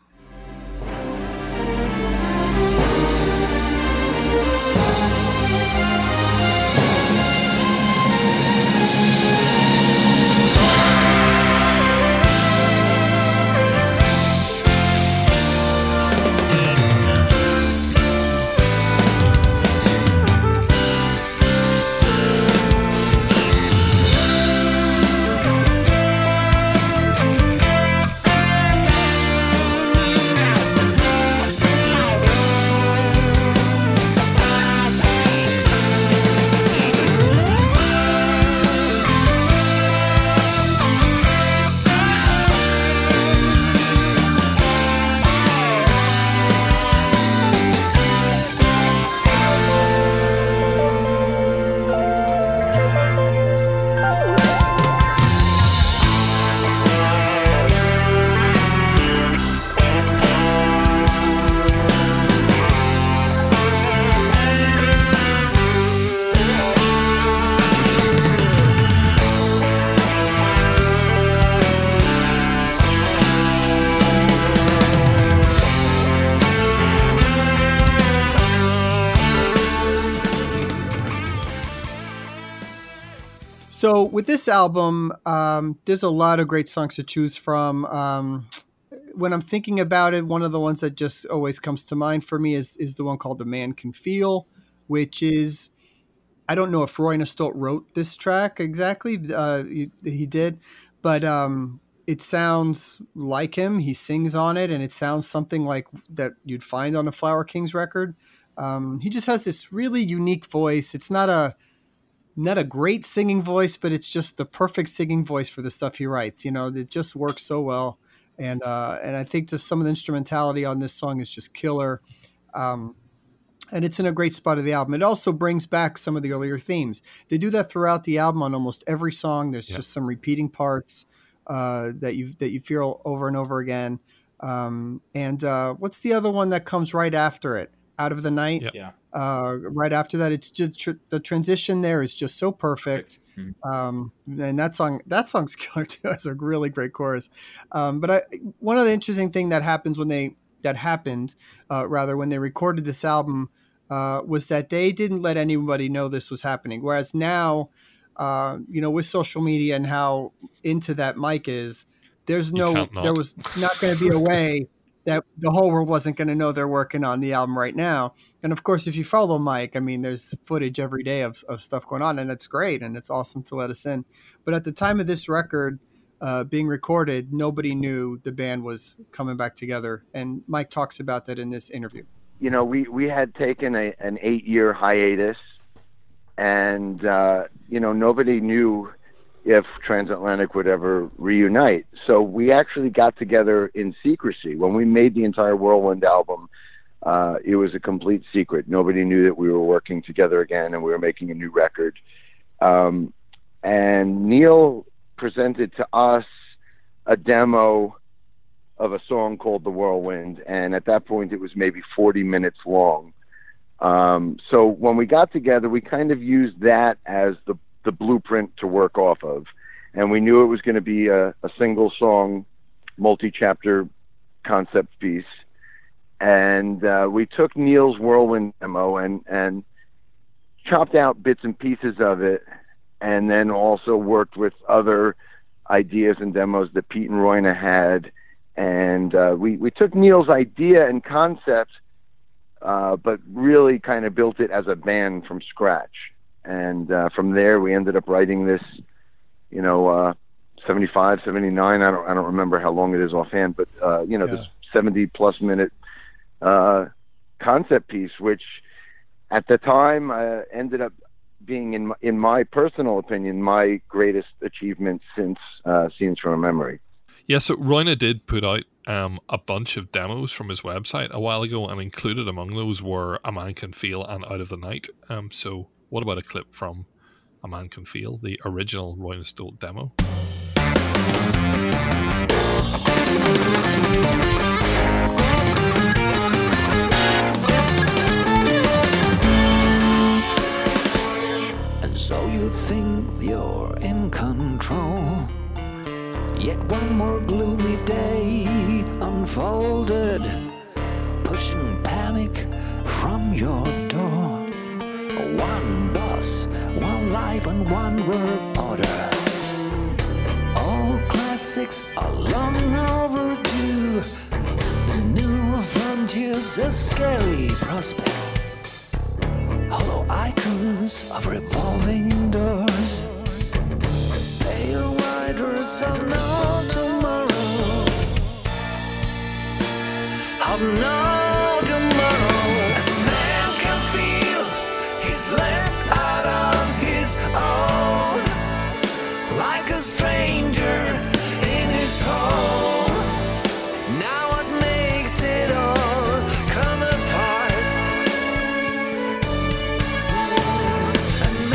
So with this album, um, there's a lot of great songs to choose from. Um, when I'm thinking about it, one of the ones that just always comes to mind for me is is the one called "The Man Can Feel." which is I don't know if Roine Stolt wrote this track exactly. Uh, he, he, did, but um, it sounds like him. He sings on it, and it sounds something like that you'd find on a Flower Kings record. Um, he just has this really unique voice. It's not a not a great singing voice, but it's just the perfect singing voice for the stuff he writes. You know, it just works so well. And uh, and I think just some of the instrumentality on this song is just killer. Um, and it's in a great spot of the album. It also brings back some of the earlier themes. They do that throughout the album on almost every song. There's just some repeating parts uh, that you that you feel over and over again. Um, and uh, what's the other one that comes right after it? Out of the night. Yeah. Uh, right after that, it's just tr- the transition there is just so perfect. Mm-hmm. Um, and that song, that song's killer too. It's a really great chorus. Um, but I, one of the interesting thing that happens when they that happened, uh, rather when they recorded this album, uh, was that they didn't let anybody know this was happening. Whereas now, uh, you know, with social media and how into that Mike is, there's no, there was not going to be a way that the whole world wasn't going to know they're working on the album right now. And of course, if you follow Mike, I mean, there's footage every day of, of stuff going on, and that's great and it's awesome to let us in. But at the time of this record uh, being recorded, nobody knew the band was coming back together. And Mike talks about that in this interview you know, we we had taken a, an eight year hiatus, and uh, you know nobody knew if Transatlantic would ever reunite. So we actually got together in secrecy when we made the entire Whirlwind album. Uh, it was a complete secret. Nobody knew that we were working together again and we were making a new record. Um, and Neal presented to us a demo of a song called The Whirlwind, and at that point it was maybe 40 minutes long. Um, so when we got together, we kind of used that as the, the blueprint to work off of. And we knew it was going to be a, a single song, multi chapter concept piece. And uh, we took Neal's Whirlwind demo and, and chopped out bits and pieces of it, and then also worked with other ideas and demos that Pete and Roine had and uh, we we took Neal's idea and concept, uh, but really kind of built it as a band from scratch. And uh, from there, we ended up writing this, you know, uh, 75, 79. I don't I don't remember how long it is offhand, but uh, you know, yeah. this 70 plus minute uh, concept piece, which at the time uh, ended up being in my, in my personal opinion my greatest achievement since uh, Scenes from a Memory. Yeah, so Roine did put out um, a bunch of demos from his website a while ago, and included among those were A Man Can Feel and Out of the Night. Um, so, what about a clip from A Man Can Feel, the original Roine Stolt demo? And so you think you're in control Yet one more gloomy day unfolded, pushing panic from your door. One boss, one life, and one world order. All classics are long overdue. New frontiers, a scary prospect. Hollow icons of revolving doors Pale riders of no tomorrow. Of no a stranger in his home. Now what makes it all come apart?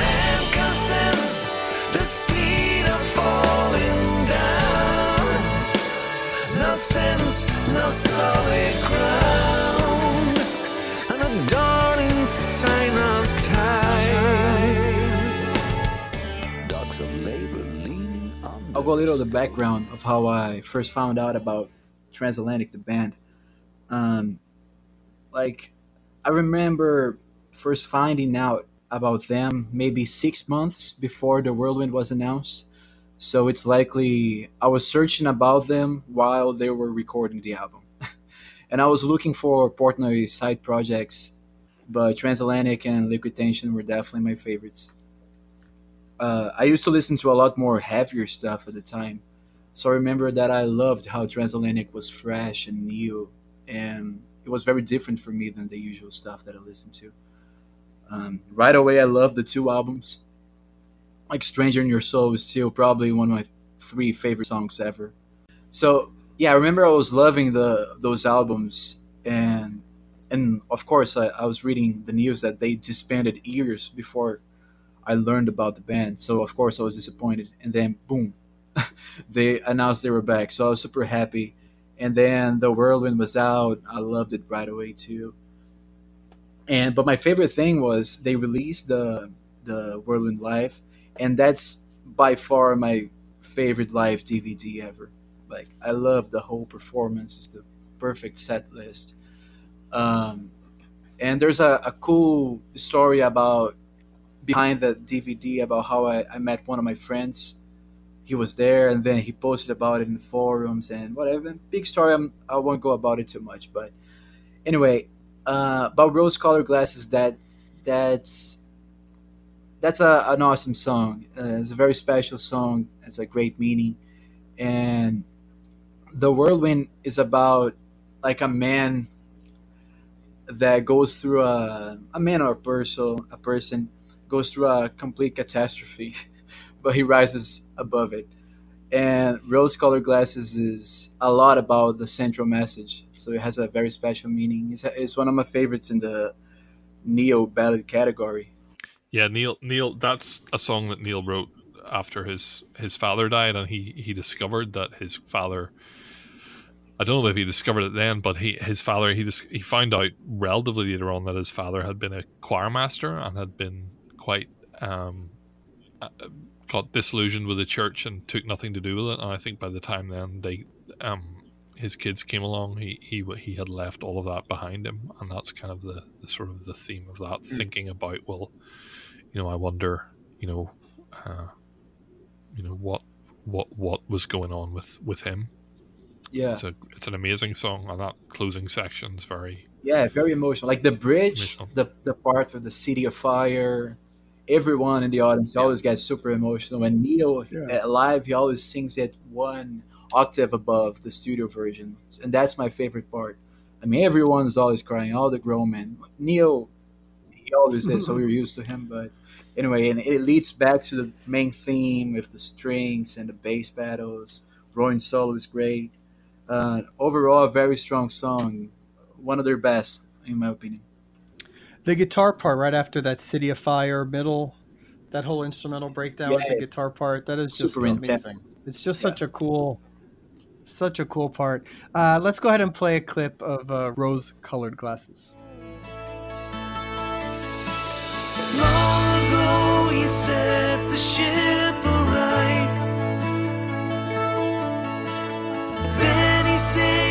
Man the speed of falling down. No sense, no solid ground, and a sign go a little the background of how I first found out about Transatlantic, the band. Um, like, I remember first finding out about them maybe six months before the Whirlwind was announced. So it's likely I was searching about them while they were recording the album. and I was looking for Portnoy side projects but Transatlantic and Liquid Tension were definitely my favorites. Uh, I used to listen to a lot more heavier stuff at the time, so I remember that I loved how Transatlantic was fresh and new, and it was very different for me than the usual stuff that I listened to. Um, right away, I loved the two albums. Like Stranger in Your Soul is still probably one of my three favorite songs ever. So yeah, I remember I was loving the those albums, and and of course I, I was reading the news that they disbanded years before I learned about the band. So of course I was disappointed, and then boom, they announced they were back. So I was super happy. And then the Whirlwind was out. I loved it right away too. And but my favorite thing was they released the the Whirlwind live, and that's by far my favorite live DVD ever. Like I love the whole performance. It's the perfect set list. Um, and there's a, a cool story about behind the DVD about how I, I met one of my friends. He was there, and then he posted about it in forums and whatever. Big story. I'm, I won't go about it too much, but anyway, uh, about rose-colored glasses. That that's that's a, an awesome song. Uh, it's a very special song. It's a great meaning, and the whirlwind is about like a man that goes through a a man or a person a person goes through a complete catastrophe, but he rises above it. And rose colored glasses is a lot about the central message, so it has a very special meaning. It's, it's one of my favorites in the neo ballad category. Yeah, Neal. Neal. That's a song that Neal wrote after his his father died, and he he discovered that his father. I don't know if he discovered it then, but he his father he just he found out relatively later on that his father had been a choir master and had been quite um, uh, got disillusioned with the church and took nothing to do with it. And I think by the time then they um, his kids came along, he he he had left all of that behind him, and that's kind of the, the sort of the theme of that. Mm. Thinking about well, you know, I wonder, you know, uh, you know what what what was going on with with him. Yeah, It's a it's an amazing song, and that closing section's very yeah, very emotional. Like the bridge, Emotional. the the part for the city of fire. Everyone in the audience always gets super emotional. When Neal Yeah. uh, live, he always sings it one octave above the studio version, and that's my favorite part. I mean, everyone's always crying, all the grown men. Neal, he always is, so we're used to him. But anyway, and it leads back to the main theme with the strings and the bass battles. Roine solo is great. Uh, overall, a very strong song. One of their best, in my opinion. The guitar part right after that City of Fire middle, that whole instrumental breakdown with the guitar part, that is just Super amazing. intense. It's just such a cool, such a cool part. Uh, let's go ahead and play a clip of uh, rose-colored glasses. Long ago, he set the ship aright. Then he sailed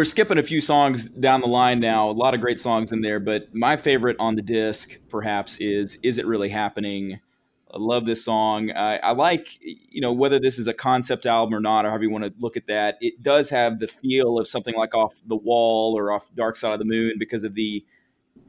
we're skipping a few songs down the line now. A lot of great songs in there, but my favorite on the disc, perhaps, is "Is It Really Happening?" I love this song. I, I like, you know, whether this is a concept album or not, or however you want to look at that. It does have the feel of something like off the wall or off Dark Side of the Moon because of the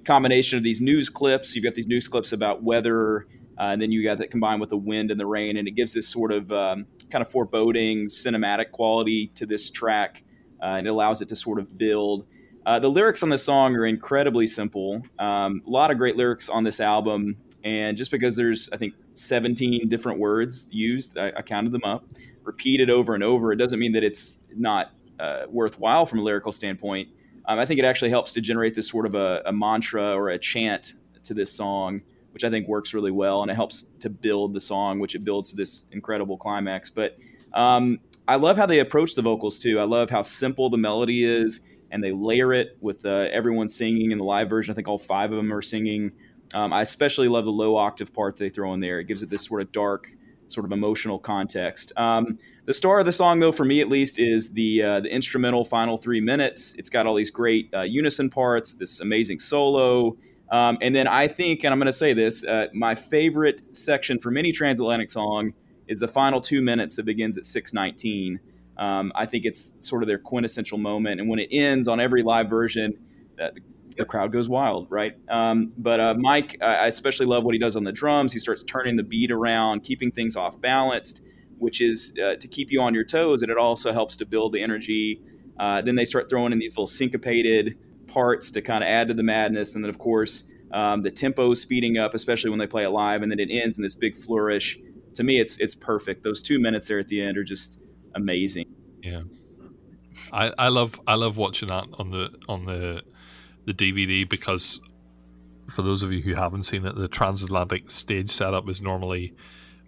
combination of these news clips. You've got these news clips about weather, uh, and then you got that combined with the wind and the rain, and it gives this sort of um, kind of foreboding cinematic quality to this track, uh, and it allows it to sort of build. Uh, the lyrics on this song are incredibly simple. Um, a lot of great lyrics on this album, and just because there's, I think, 17 different words used, I, I counted them up, repeated over and over, it doesn't mean that it's not uh, worthwhile from a lyrical standpoint. Um, I think it actually helps to generate this sort of a, a, mantra or a chant to this song, which I think works really well, and it helps to build the song, which it builds to this incredible climax. But um, I love how they approach the vocals too. I love how simple the melody is, and they layer it with uh, everyone singing in the live version. I think all five of them are singing. Um, I especially love the low octave part they throw in there. It gives it this sort of dark, sort of emotional context. Um, the star of the song, though, for me at least, is the uh, the instrumental final three minutes. It's got all these great uh, unison parts, this amazing solo, um, and then I think, and I'm going to say this, uh, my favorite section from any transatlantic song is the final two minutes that begins at 6:19. Um, I think it's sort of their quintessential moment, and when it ends on every live version, uh, the, the crowd goes wild, right? Um, but uh, Mike, I especially love what he does on the drums. He starts turning the beat around, keeping things off balanced which is uh, to keep you on your toes, and it also helps to build the energy. Uh, then they start throwing in these little syncopated parts to kind of add to the madness, and then of course um, the tempo is speeding up, especially when they play it live, and then it ends in this big flourish. To me, it's it's perfect. Those two minutes there at the end are just amazing. Yeah, I, I love I love watching that on the on the the DVD because for those of you who haven't seen it, the transatlantic stage setup is normally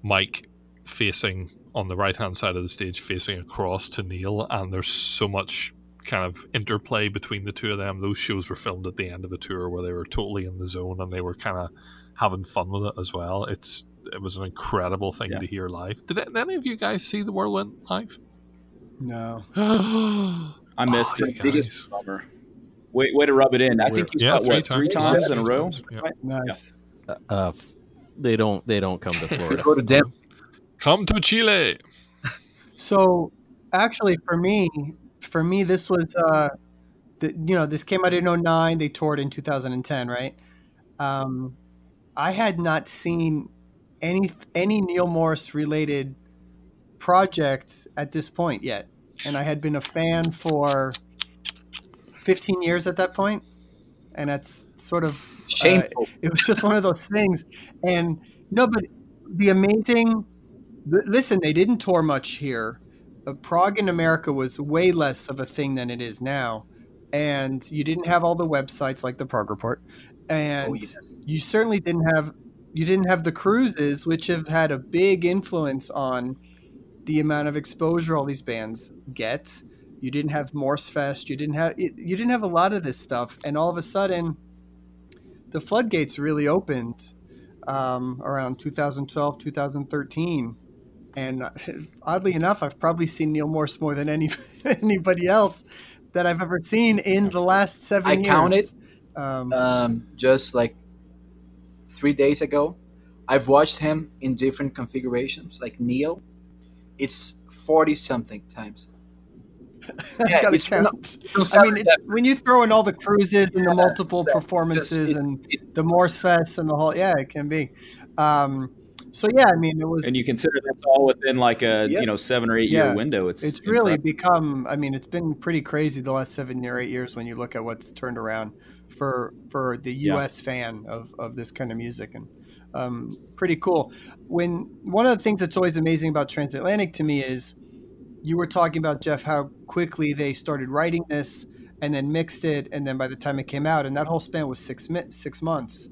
Mike facing on the right hand side of the stage facing across to Neal, and there's so much kind of interplay between the two of them. Those shows were filmed at the end of a tour where they were totally in the zone and they were kind of having fun with it as well. It's it was an incredible thing yeah. to hear live. Did any of you guys see the Whirlwind live? No. I missed oh, it. Biggest bummer. Way, way to rub it in. I think you yeah, saw what times. three times in a row. Yeah. Nice. Uh, uh, they don't. They don't come to Florida. Go to Denver. Come to Chile. So, actually, for me, for me, this was, uh, the, you know, this came out in 09. They toured in 2010, right? Um, I had not seen any any Neal Morse related project at this point yet, and I had been a fan for 15 years at that point, and that's sort of uh, shameful. Uh, it was just one of those things, and no, but the amazing listen, they didn't tour much here. Uh, Prog in America was way less of a thing than it is now, and you didn't have all the websites like the Prog Report, and oh, yes. you certainly didn't have you didn't have the cruises, which have had a big influence on the amount of exposure all these bands get. You didn't have Morse Fest. You didn't have you didn't have a lot of this stuff, and all of a sudden, the floodgates really opened um, around 2012, 2013 and oddly enough, I've probably seen Neal Morse more than any anybody else that I've ever seen in the last seven I years. counted um, um, just like three days ago. I've watched him in different configurations, like Neal. It's forty something times. Yeah, it's count. I mean, when you throw in all the cruises and the multiple exactly. performances just, and the Morse Fest and the whole, yeah, it can be. Um, so yeah, I mean, it was, and you consider that's all within like a you know seven or eight yeah. year window. It's it's really become. I mean, it's been pretty crazy the last seven or eight years when you look at what's turned around for for the U.S. Yeah. fan of of this kind of music and. Um, pretty cool. When one of the things that's always amazing about Transatlantic to me is you were talking about Geoff how quickly they started writing this and then mixed it, and then by the time it came out, and that whole span was six six months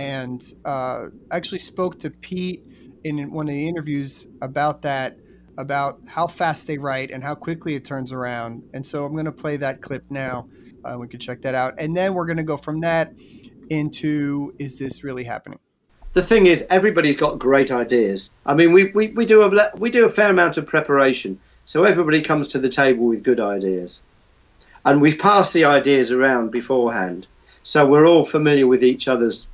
and uh, actually spoke to Pete in one of the interviews about that, about how fast they write and how quickly it turns around. And so I'm going to play that clip now. Uh, we can check that out, and then we're going to go from that into is this really happening? The thing is, everybody's got great ideas. I mean, we, we, we do a we do a fair amount of preparation, so everybody comes to the table with good ideas, and we've passed the ideas around beforehand, so we're all familiar with each other's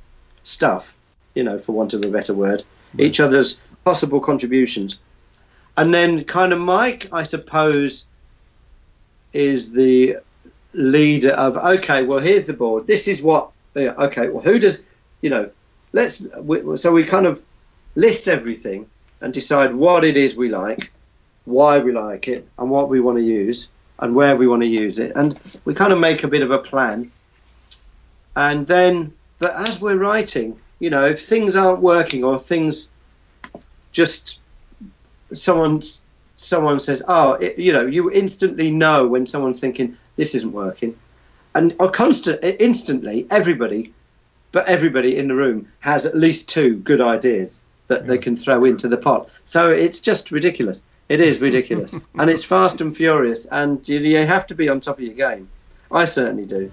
stuff, you know, for want of a better word. each other's possible contributions. And then kind of Mike, I suppose, is the leader of okay, well here's the board. This is what okay, well who does you know, let's we, so we kind of list everything and decide what it is we like, why we like it, and what we want to use and where we want to use it. And we kind of make a bit of a plan. And then but as we're writing, you know, if things aren't working or things just someone someone says, "Oh, it, you know," you instantly know when someone's thinking this isn't working, and or constant instantly everybody, but everybody in the room has at least two good ideas that yeah. they can throw into the pot. So it's just ridiculous. It is ridiculous, and it's fast and furious, and you, you have to be on top of your game. I certainly do.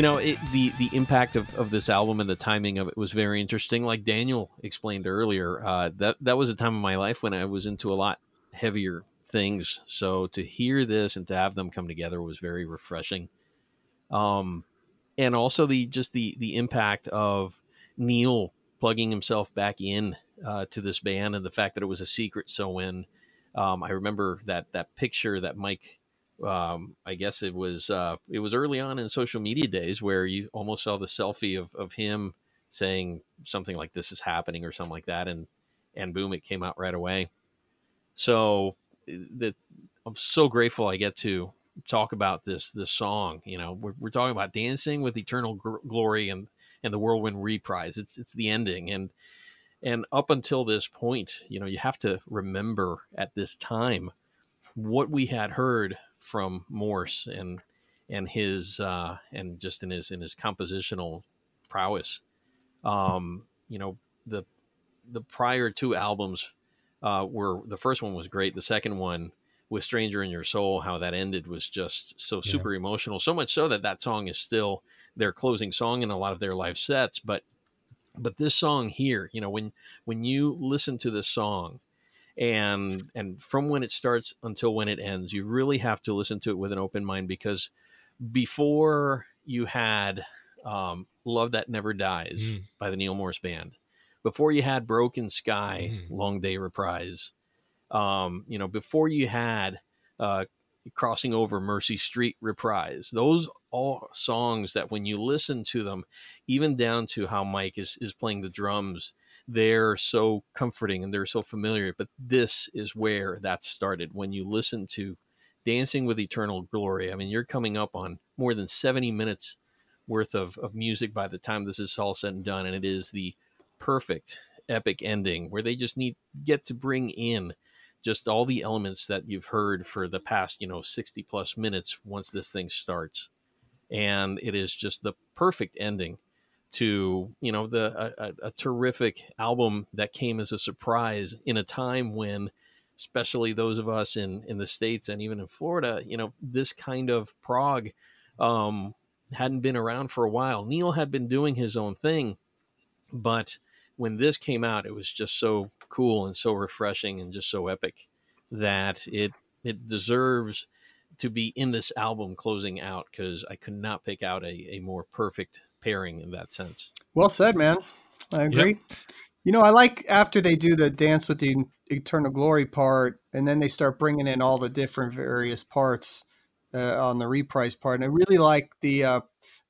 You know it, the the impact of, of this album and the timing of it was very interesting. Like daniel explained earlier uh, that that was a time of my life when i was into a lot heavier things. So to hear this and to have them come together was very refreshing. Um and also the just the the impact of Neal plugging himself back in uh, to this band and the fact that it was a secret so when um, i remember that that picture that mike um, I guess it was uh, it was early on in social media days where you almost saw the selfie of, of him saying something like "This is happening" or something like that, and and boom, it came out right away. So eh, that I'm so grateful I get to talk about this this song. You know, we're, we're talking about dancing with eternal gr- glory and and the whirlwind reprise. It's it's the ending and and up until this point, you know, you have to remember at this time what we had heard from Morse and and his uh, and just in his in his compositional prowess. Um, you know the the prior two albums uh, were the first one was great. The second one with "Stranger in Your Soul," how that ended was just so super yeah. emotional. So much so that that song is still their closing song in a lot of their live sets. But but this song here, you know, when when you listen to this song and and from when it starts until when it ends you really have to listen to it with an open mind because before you had um, love that never dies mm. by the Neal Morse band before you had broken sky mm. long day reprise um, you know before you had uh, crossing over mercy street reprise those all songs that when you listen to them even down to how mike is is playing the drums they're so comforting and they're so familiar. But this is where that started. When you listen to Dancing with Eternal Glory, I mean, you're coming up on more than 70 minutes worth of, of music by the time this is all said and done. And it is the perfect epic ending where they just need get to bring in just all the elements that you've heard for the past, you know, 60 plus minutes once this thing starts. And it is just the perfect ending to you know the a, a, terrific album that came as a surprise in a time when especially those of us in in the states and even in Florida you know this kind of prog um, hadn't been around for a while. Neal had been doing his own thing but when this came out it was just so cool and so refreshing and just so epic that it it deserves to be in this album closing out because I could not pick out a, a more perfect pairing in that sense. Well said, man. I agree. You know, I like after they do the dance with the eternal glory part, and then they start bringing in all the different various parts uh, on the reprise part. And I really like the uh,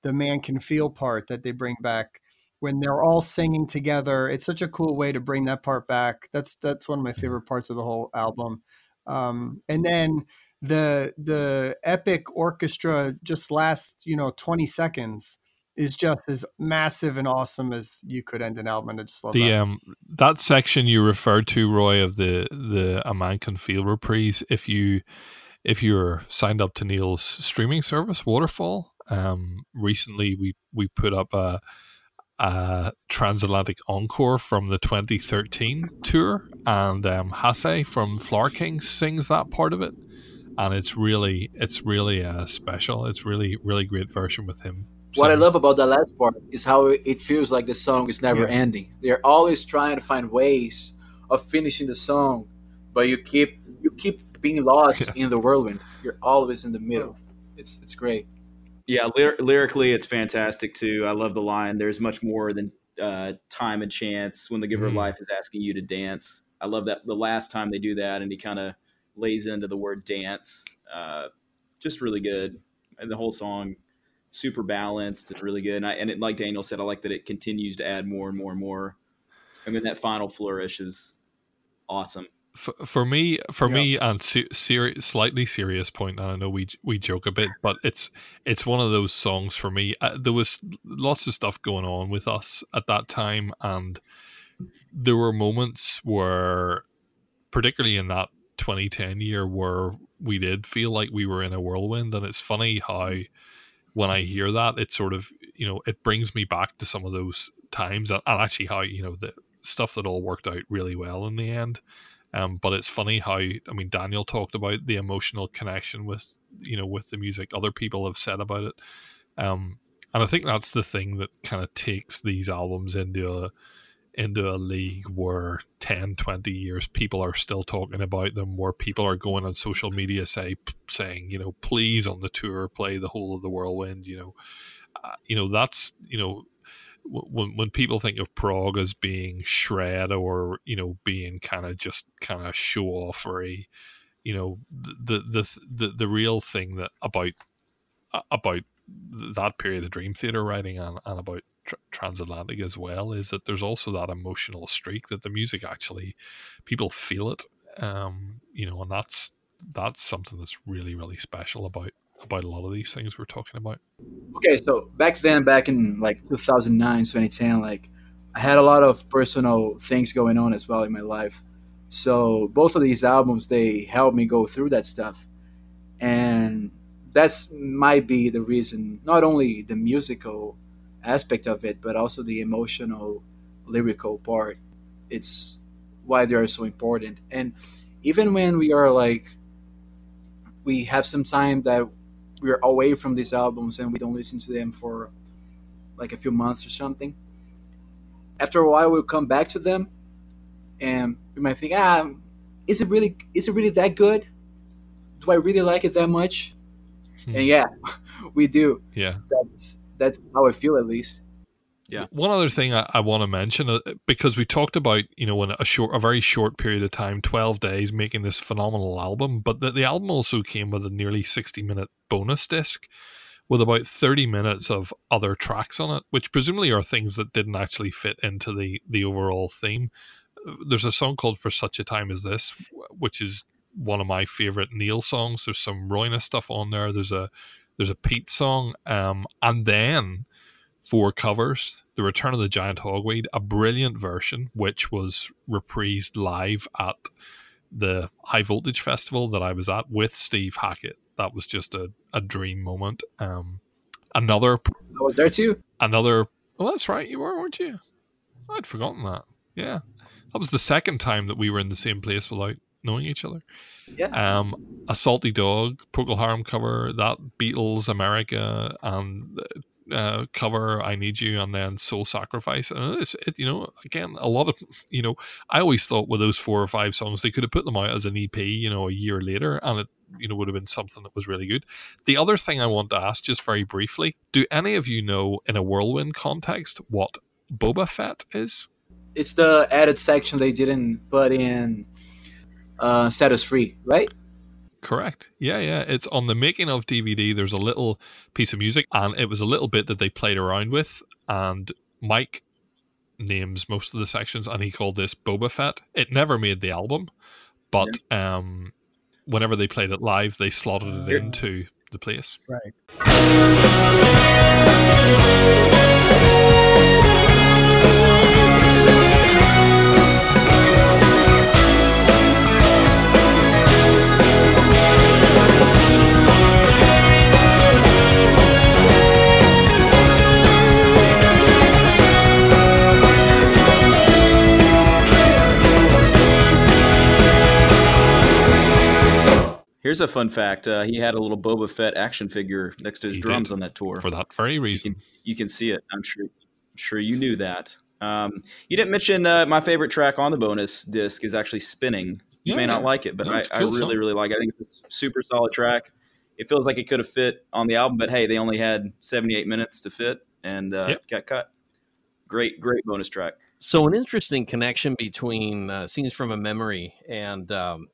the man can feel part that they bring back when they're all singing together. It's such a cool way to bring that part back. That's that's one of my favorite parts of the whole album. Um, and then the the epic orchestra just lasts you know 20 seconds is just as massive and awesome as you could end an album. And I just love the that. um that section you referred to, Roie, of the the A Man Can Feel reprise. If you if you're signed up to Neal's streaming service, Waterfall, um, recently we we put up a a transatlantic encore from the 2013 tour, and um, Hasse from Flower Kings sings that part of it, and it's really it's really uh, special. It's really really great version with him. What I love about the last part is how it feels like the song is never Yeah. ending. They're always trying to find ways of finishing the song, but you keep you keep being lost in the whirlwind. You're always in the middle. It's it's great. Yeah, lyr- lyrically, it's fantastic too. I love the line. There's much more than uh, time and chance when the giver of Mm. life is asking you to dance. I love that the last time they do that, and he kind of lays into the word dance. Uh, just really good, and the whole song super balanced and really good. And, I, and it, like Daniel said, I like that it continues to add more and more and more. I mean, that final flourish is awesome. for, for me, for Yeah. me, and se- seri- slightly serious point, and I know we we joke a bit, but it's it's one of those songs for me. Uh, there was lots of stuff going on with us at that time, and there were moments where, particularly in that 2010 year, where we did feel like we were in a whirlwind, and it's funny how when I hear that, it sort of you know it brings me back to some of those times, and, and actually how you know the stuff that all worked out really well in the end. Um, but it's funny how I mean Daniel talked about the emotional connection with you know with the music. Other people have said about it, um, and I think that's the thing that kind of takes these albums into a into a league where 10 20 years people are still talking about them where people are going on social media say saying you know please on the tour play the whole of the whirlwind you know. Uh, you know that's you know when when people think of prog as being shred or you know being kind of just kind of show offery you know the, the the the the real thing that about about that period of dream theater writing and, and about tr- transatlantic as well is that there's also that emotional streak that the music actually people feel it um you know and that's that's something that's really really special about about a lot of these things we're talking about Okay, so back then, back in like 2009, 2010, like I had a lot of personal things going on as well in my life. So both of these albums, they helped me go through that stuff, and that's might be the reason. Not only the musical aspect of it, but also the emotional, lyrical part. It's why they are so important. And even when we are like, we have some time that we're away from these albums and we don't listen to them for like a few months or something. After a while, we'll come back to them, and we might think, ah, is it really is it really that good? Do I really like it that much? Hmm. And yeah, we do. yeah That's that's how I feel at least. Yeah. One other thing I, I want to mention uh, because we talked about you know in a short, a very short period of time, twelve days, making this phenomenal album, but the, the album also came with a nearly sixty minute bonus disc with about thirty minutes of other tracks on it, which presumably are things that didn't actually fit into the the overall theme. Uh, There's a song called "For Such a Time as This," which is one of my favorite Neal songs. There's some Roine stuff on there. There's a there's a Pete song, um, and then four covers The Return of the Giant Hogweed, a brilliant version, which was reprised live at the High Voltage Festival that I was at with Steve Hackett. That was just a, a dream moment. Um, another, I was there too. another, well, that's right, you were, weren't you? I'd forgotten that. Yeah. That was the second time that we were in the same place without knowing each other. Yeah. Um, a Salty Dog, Procol Harum cover, that Beatles America, and uh, cover I Need You, and then Soul Sacrifice. And it's, it, you know, again, a lot of, you know, I always thought with those four or five songs, they could have put them out as an EP, you know, a year later, and it you know would have been something that was really good. The other thing I want to ask, just very briefly, do any of you know in a whirlwind context what Boba Fett is? It's the added section they didn't put in uh, Set Us Free, right? Correct. Yeah, yeah. It's on the making of DVD. There's a little piece of music, and it was a little bit that they played around with. And Mike names most of the sections, and he called this Boba Fett. It never made the album, but um, whenever they played it live, they slotted it into the place. Right. Here's a fun fact: uh, he had a little Boba Fett action figure next to his He drums did. on that tour. For that very reason. You can see it. I'm sure. I'm sure you knew that. Um, you didn't mention uh, my favorite track on the bonus disc is actually "Spinning." You Yeah, may not like it, but No, I, it's a I cool really, song. really like it. I think it's a super solid track. It feels like it could have fit on the album, but hey, they only had 78 minutes to fit and uh, Yep. got cut. Great, great bonus track. So an interesting connection between uh, scenes from a memory and um,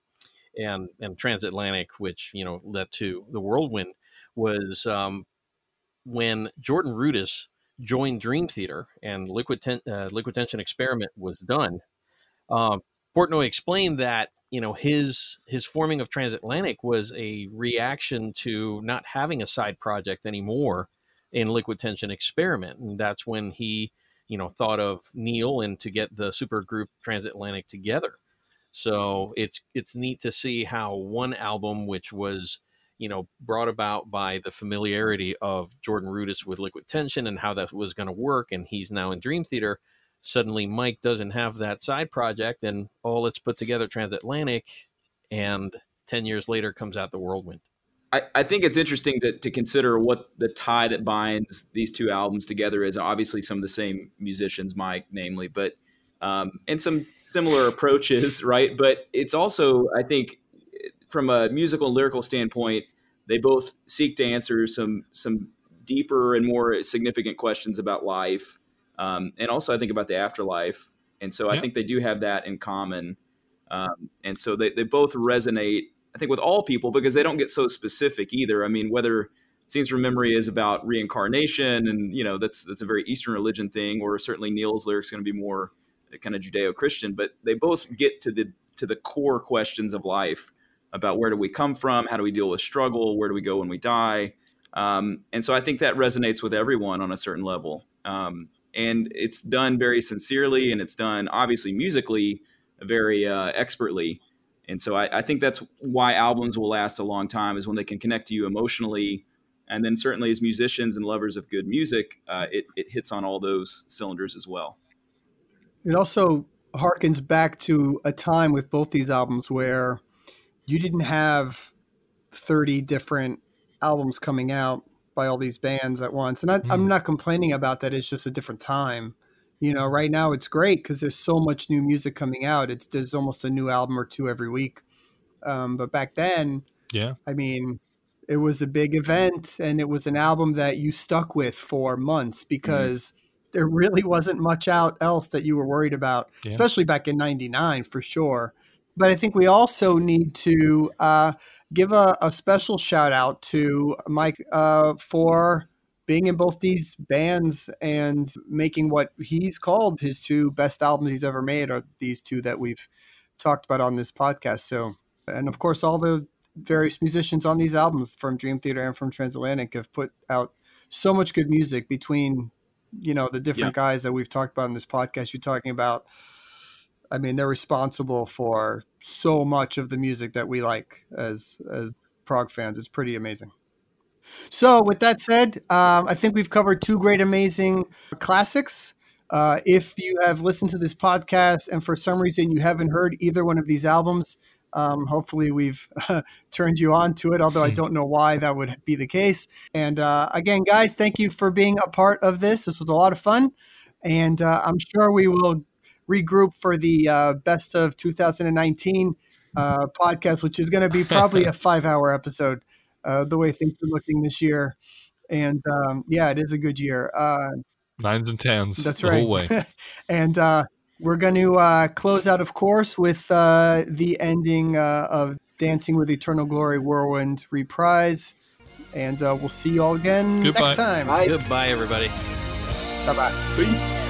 and and transatlantic, which you know led to the whirlwind, was um, when Jordan Rudess joined Dream Theater and Liquid Ten- uh, Liquid Tension Experiment was done. Um, Portnoy explained that you know his his forming of transatlantic was a reaction to not having a side project anymore in Liquid Tension Experiment, and that's when he you know thought of Neal and to get the super group transatlantic together. So it's it's neat to see how one album, which was you know brought about by the familiarity of Jordan Rudess with Liquid Tension and how that was going to work, and he's now in Dream Theater. Suddenly, Mike doesn't have that side project, and oh, let's put together Transatlantic, and ten years later comes out the Whirlwind. I, I think it's interesting to, to consider what the tie that binds these two albums together is. Obviously, some of the same musicians, Mike, namely, but um, and some similar approaches, right? But it's also, I think, from a musical and lyrical standpoint, they both seek to answer some some deeper and more significant questions about life, um, and also I think about the afterlife. And so I think they do have that in common. Um, and so they, they both resonate, I think, with all people because they don't get so specific either. I mean, whether Scenes from Memory is about reincarnation, and you know that's that's a very Eastern religion thing, or certainly Neal's lyrics going to be more kind of Judeo-Christian, but they both get to the to the core questions of life about where do we come from, how do we deal with struggle, where do we go when we die, um, and so I think that resonates with everyone on a certain level. Um, and it's done very sincerely, and it's done obviously musically very uh, expertly. And so I, I think that's why albums will last a long time is when they can connect to you emotionally. And then certainly as musicians and lovers of good music, uh, it, it hits on all those cylinders as well. It also harkens back to a time with both these albums where you didn't have 30 different albums coming out by all these bands at once. And I, I'm not complaining about that. It's just a different time. You know, right now it's great because there's so much new music coming out. It's there's almost a new album or two every week. Um, but back then, Yeah. I mean, it was a big event and it was an album that you stuck with for months because there really wasn't much out else that you were worried about, Yeah. especially back in 99 for sure. But I think we also need to uh, give a, a special shout out to Mike uh, for being in both these bands and making what he's called his two best albums he's ever made are these two that we've talked about on this podcast. So, and of course, all the various musicians on these albums from Dream Theater and from Transatlantic have put out so much good music between, you know, the different guys that we've talked about in this podcast. You're talking about, I mean, they're responsible for so much of the music that we like as as prog fans. It's pretty amazing. So, with that said, um, I think we've covered two great, amazing classics. Uh, if you have listened to this podcast and for some reason you haven't heard either one of these albums, um, hopefully we've turned you on to it, although I don't know why that would be the case. And uh, again, guys, thank you for being a part of this. This was a lot of fun. And uh, I'm sure we will regroup for the uh, best of 2019 uh, podcast, which is going to be probably a five-hour episode. Uh, the way things are looking this year, and um, yeah, it is a good year. Uh, Nines and tens. that's the right. And uh, we're going to uh, close out, of course, with uh, the ending uh, of Dancing with Eternal Glory Whirlwind reprise. And uh, we'll see you all again Goodbye. next time. Bye. Goodbye, everybody. Bye bye. Peace.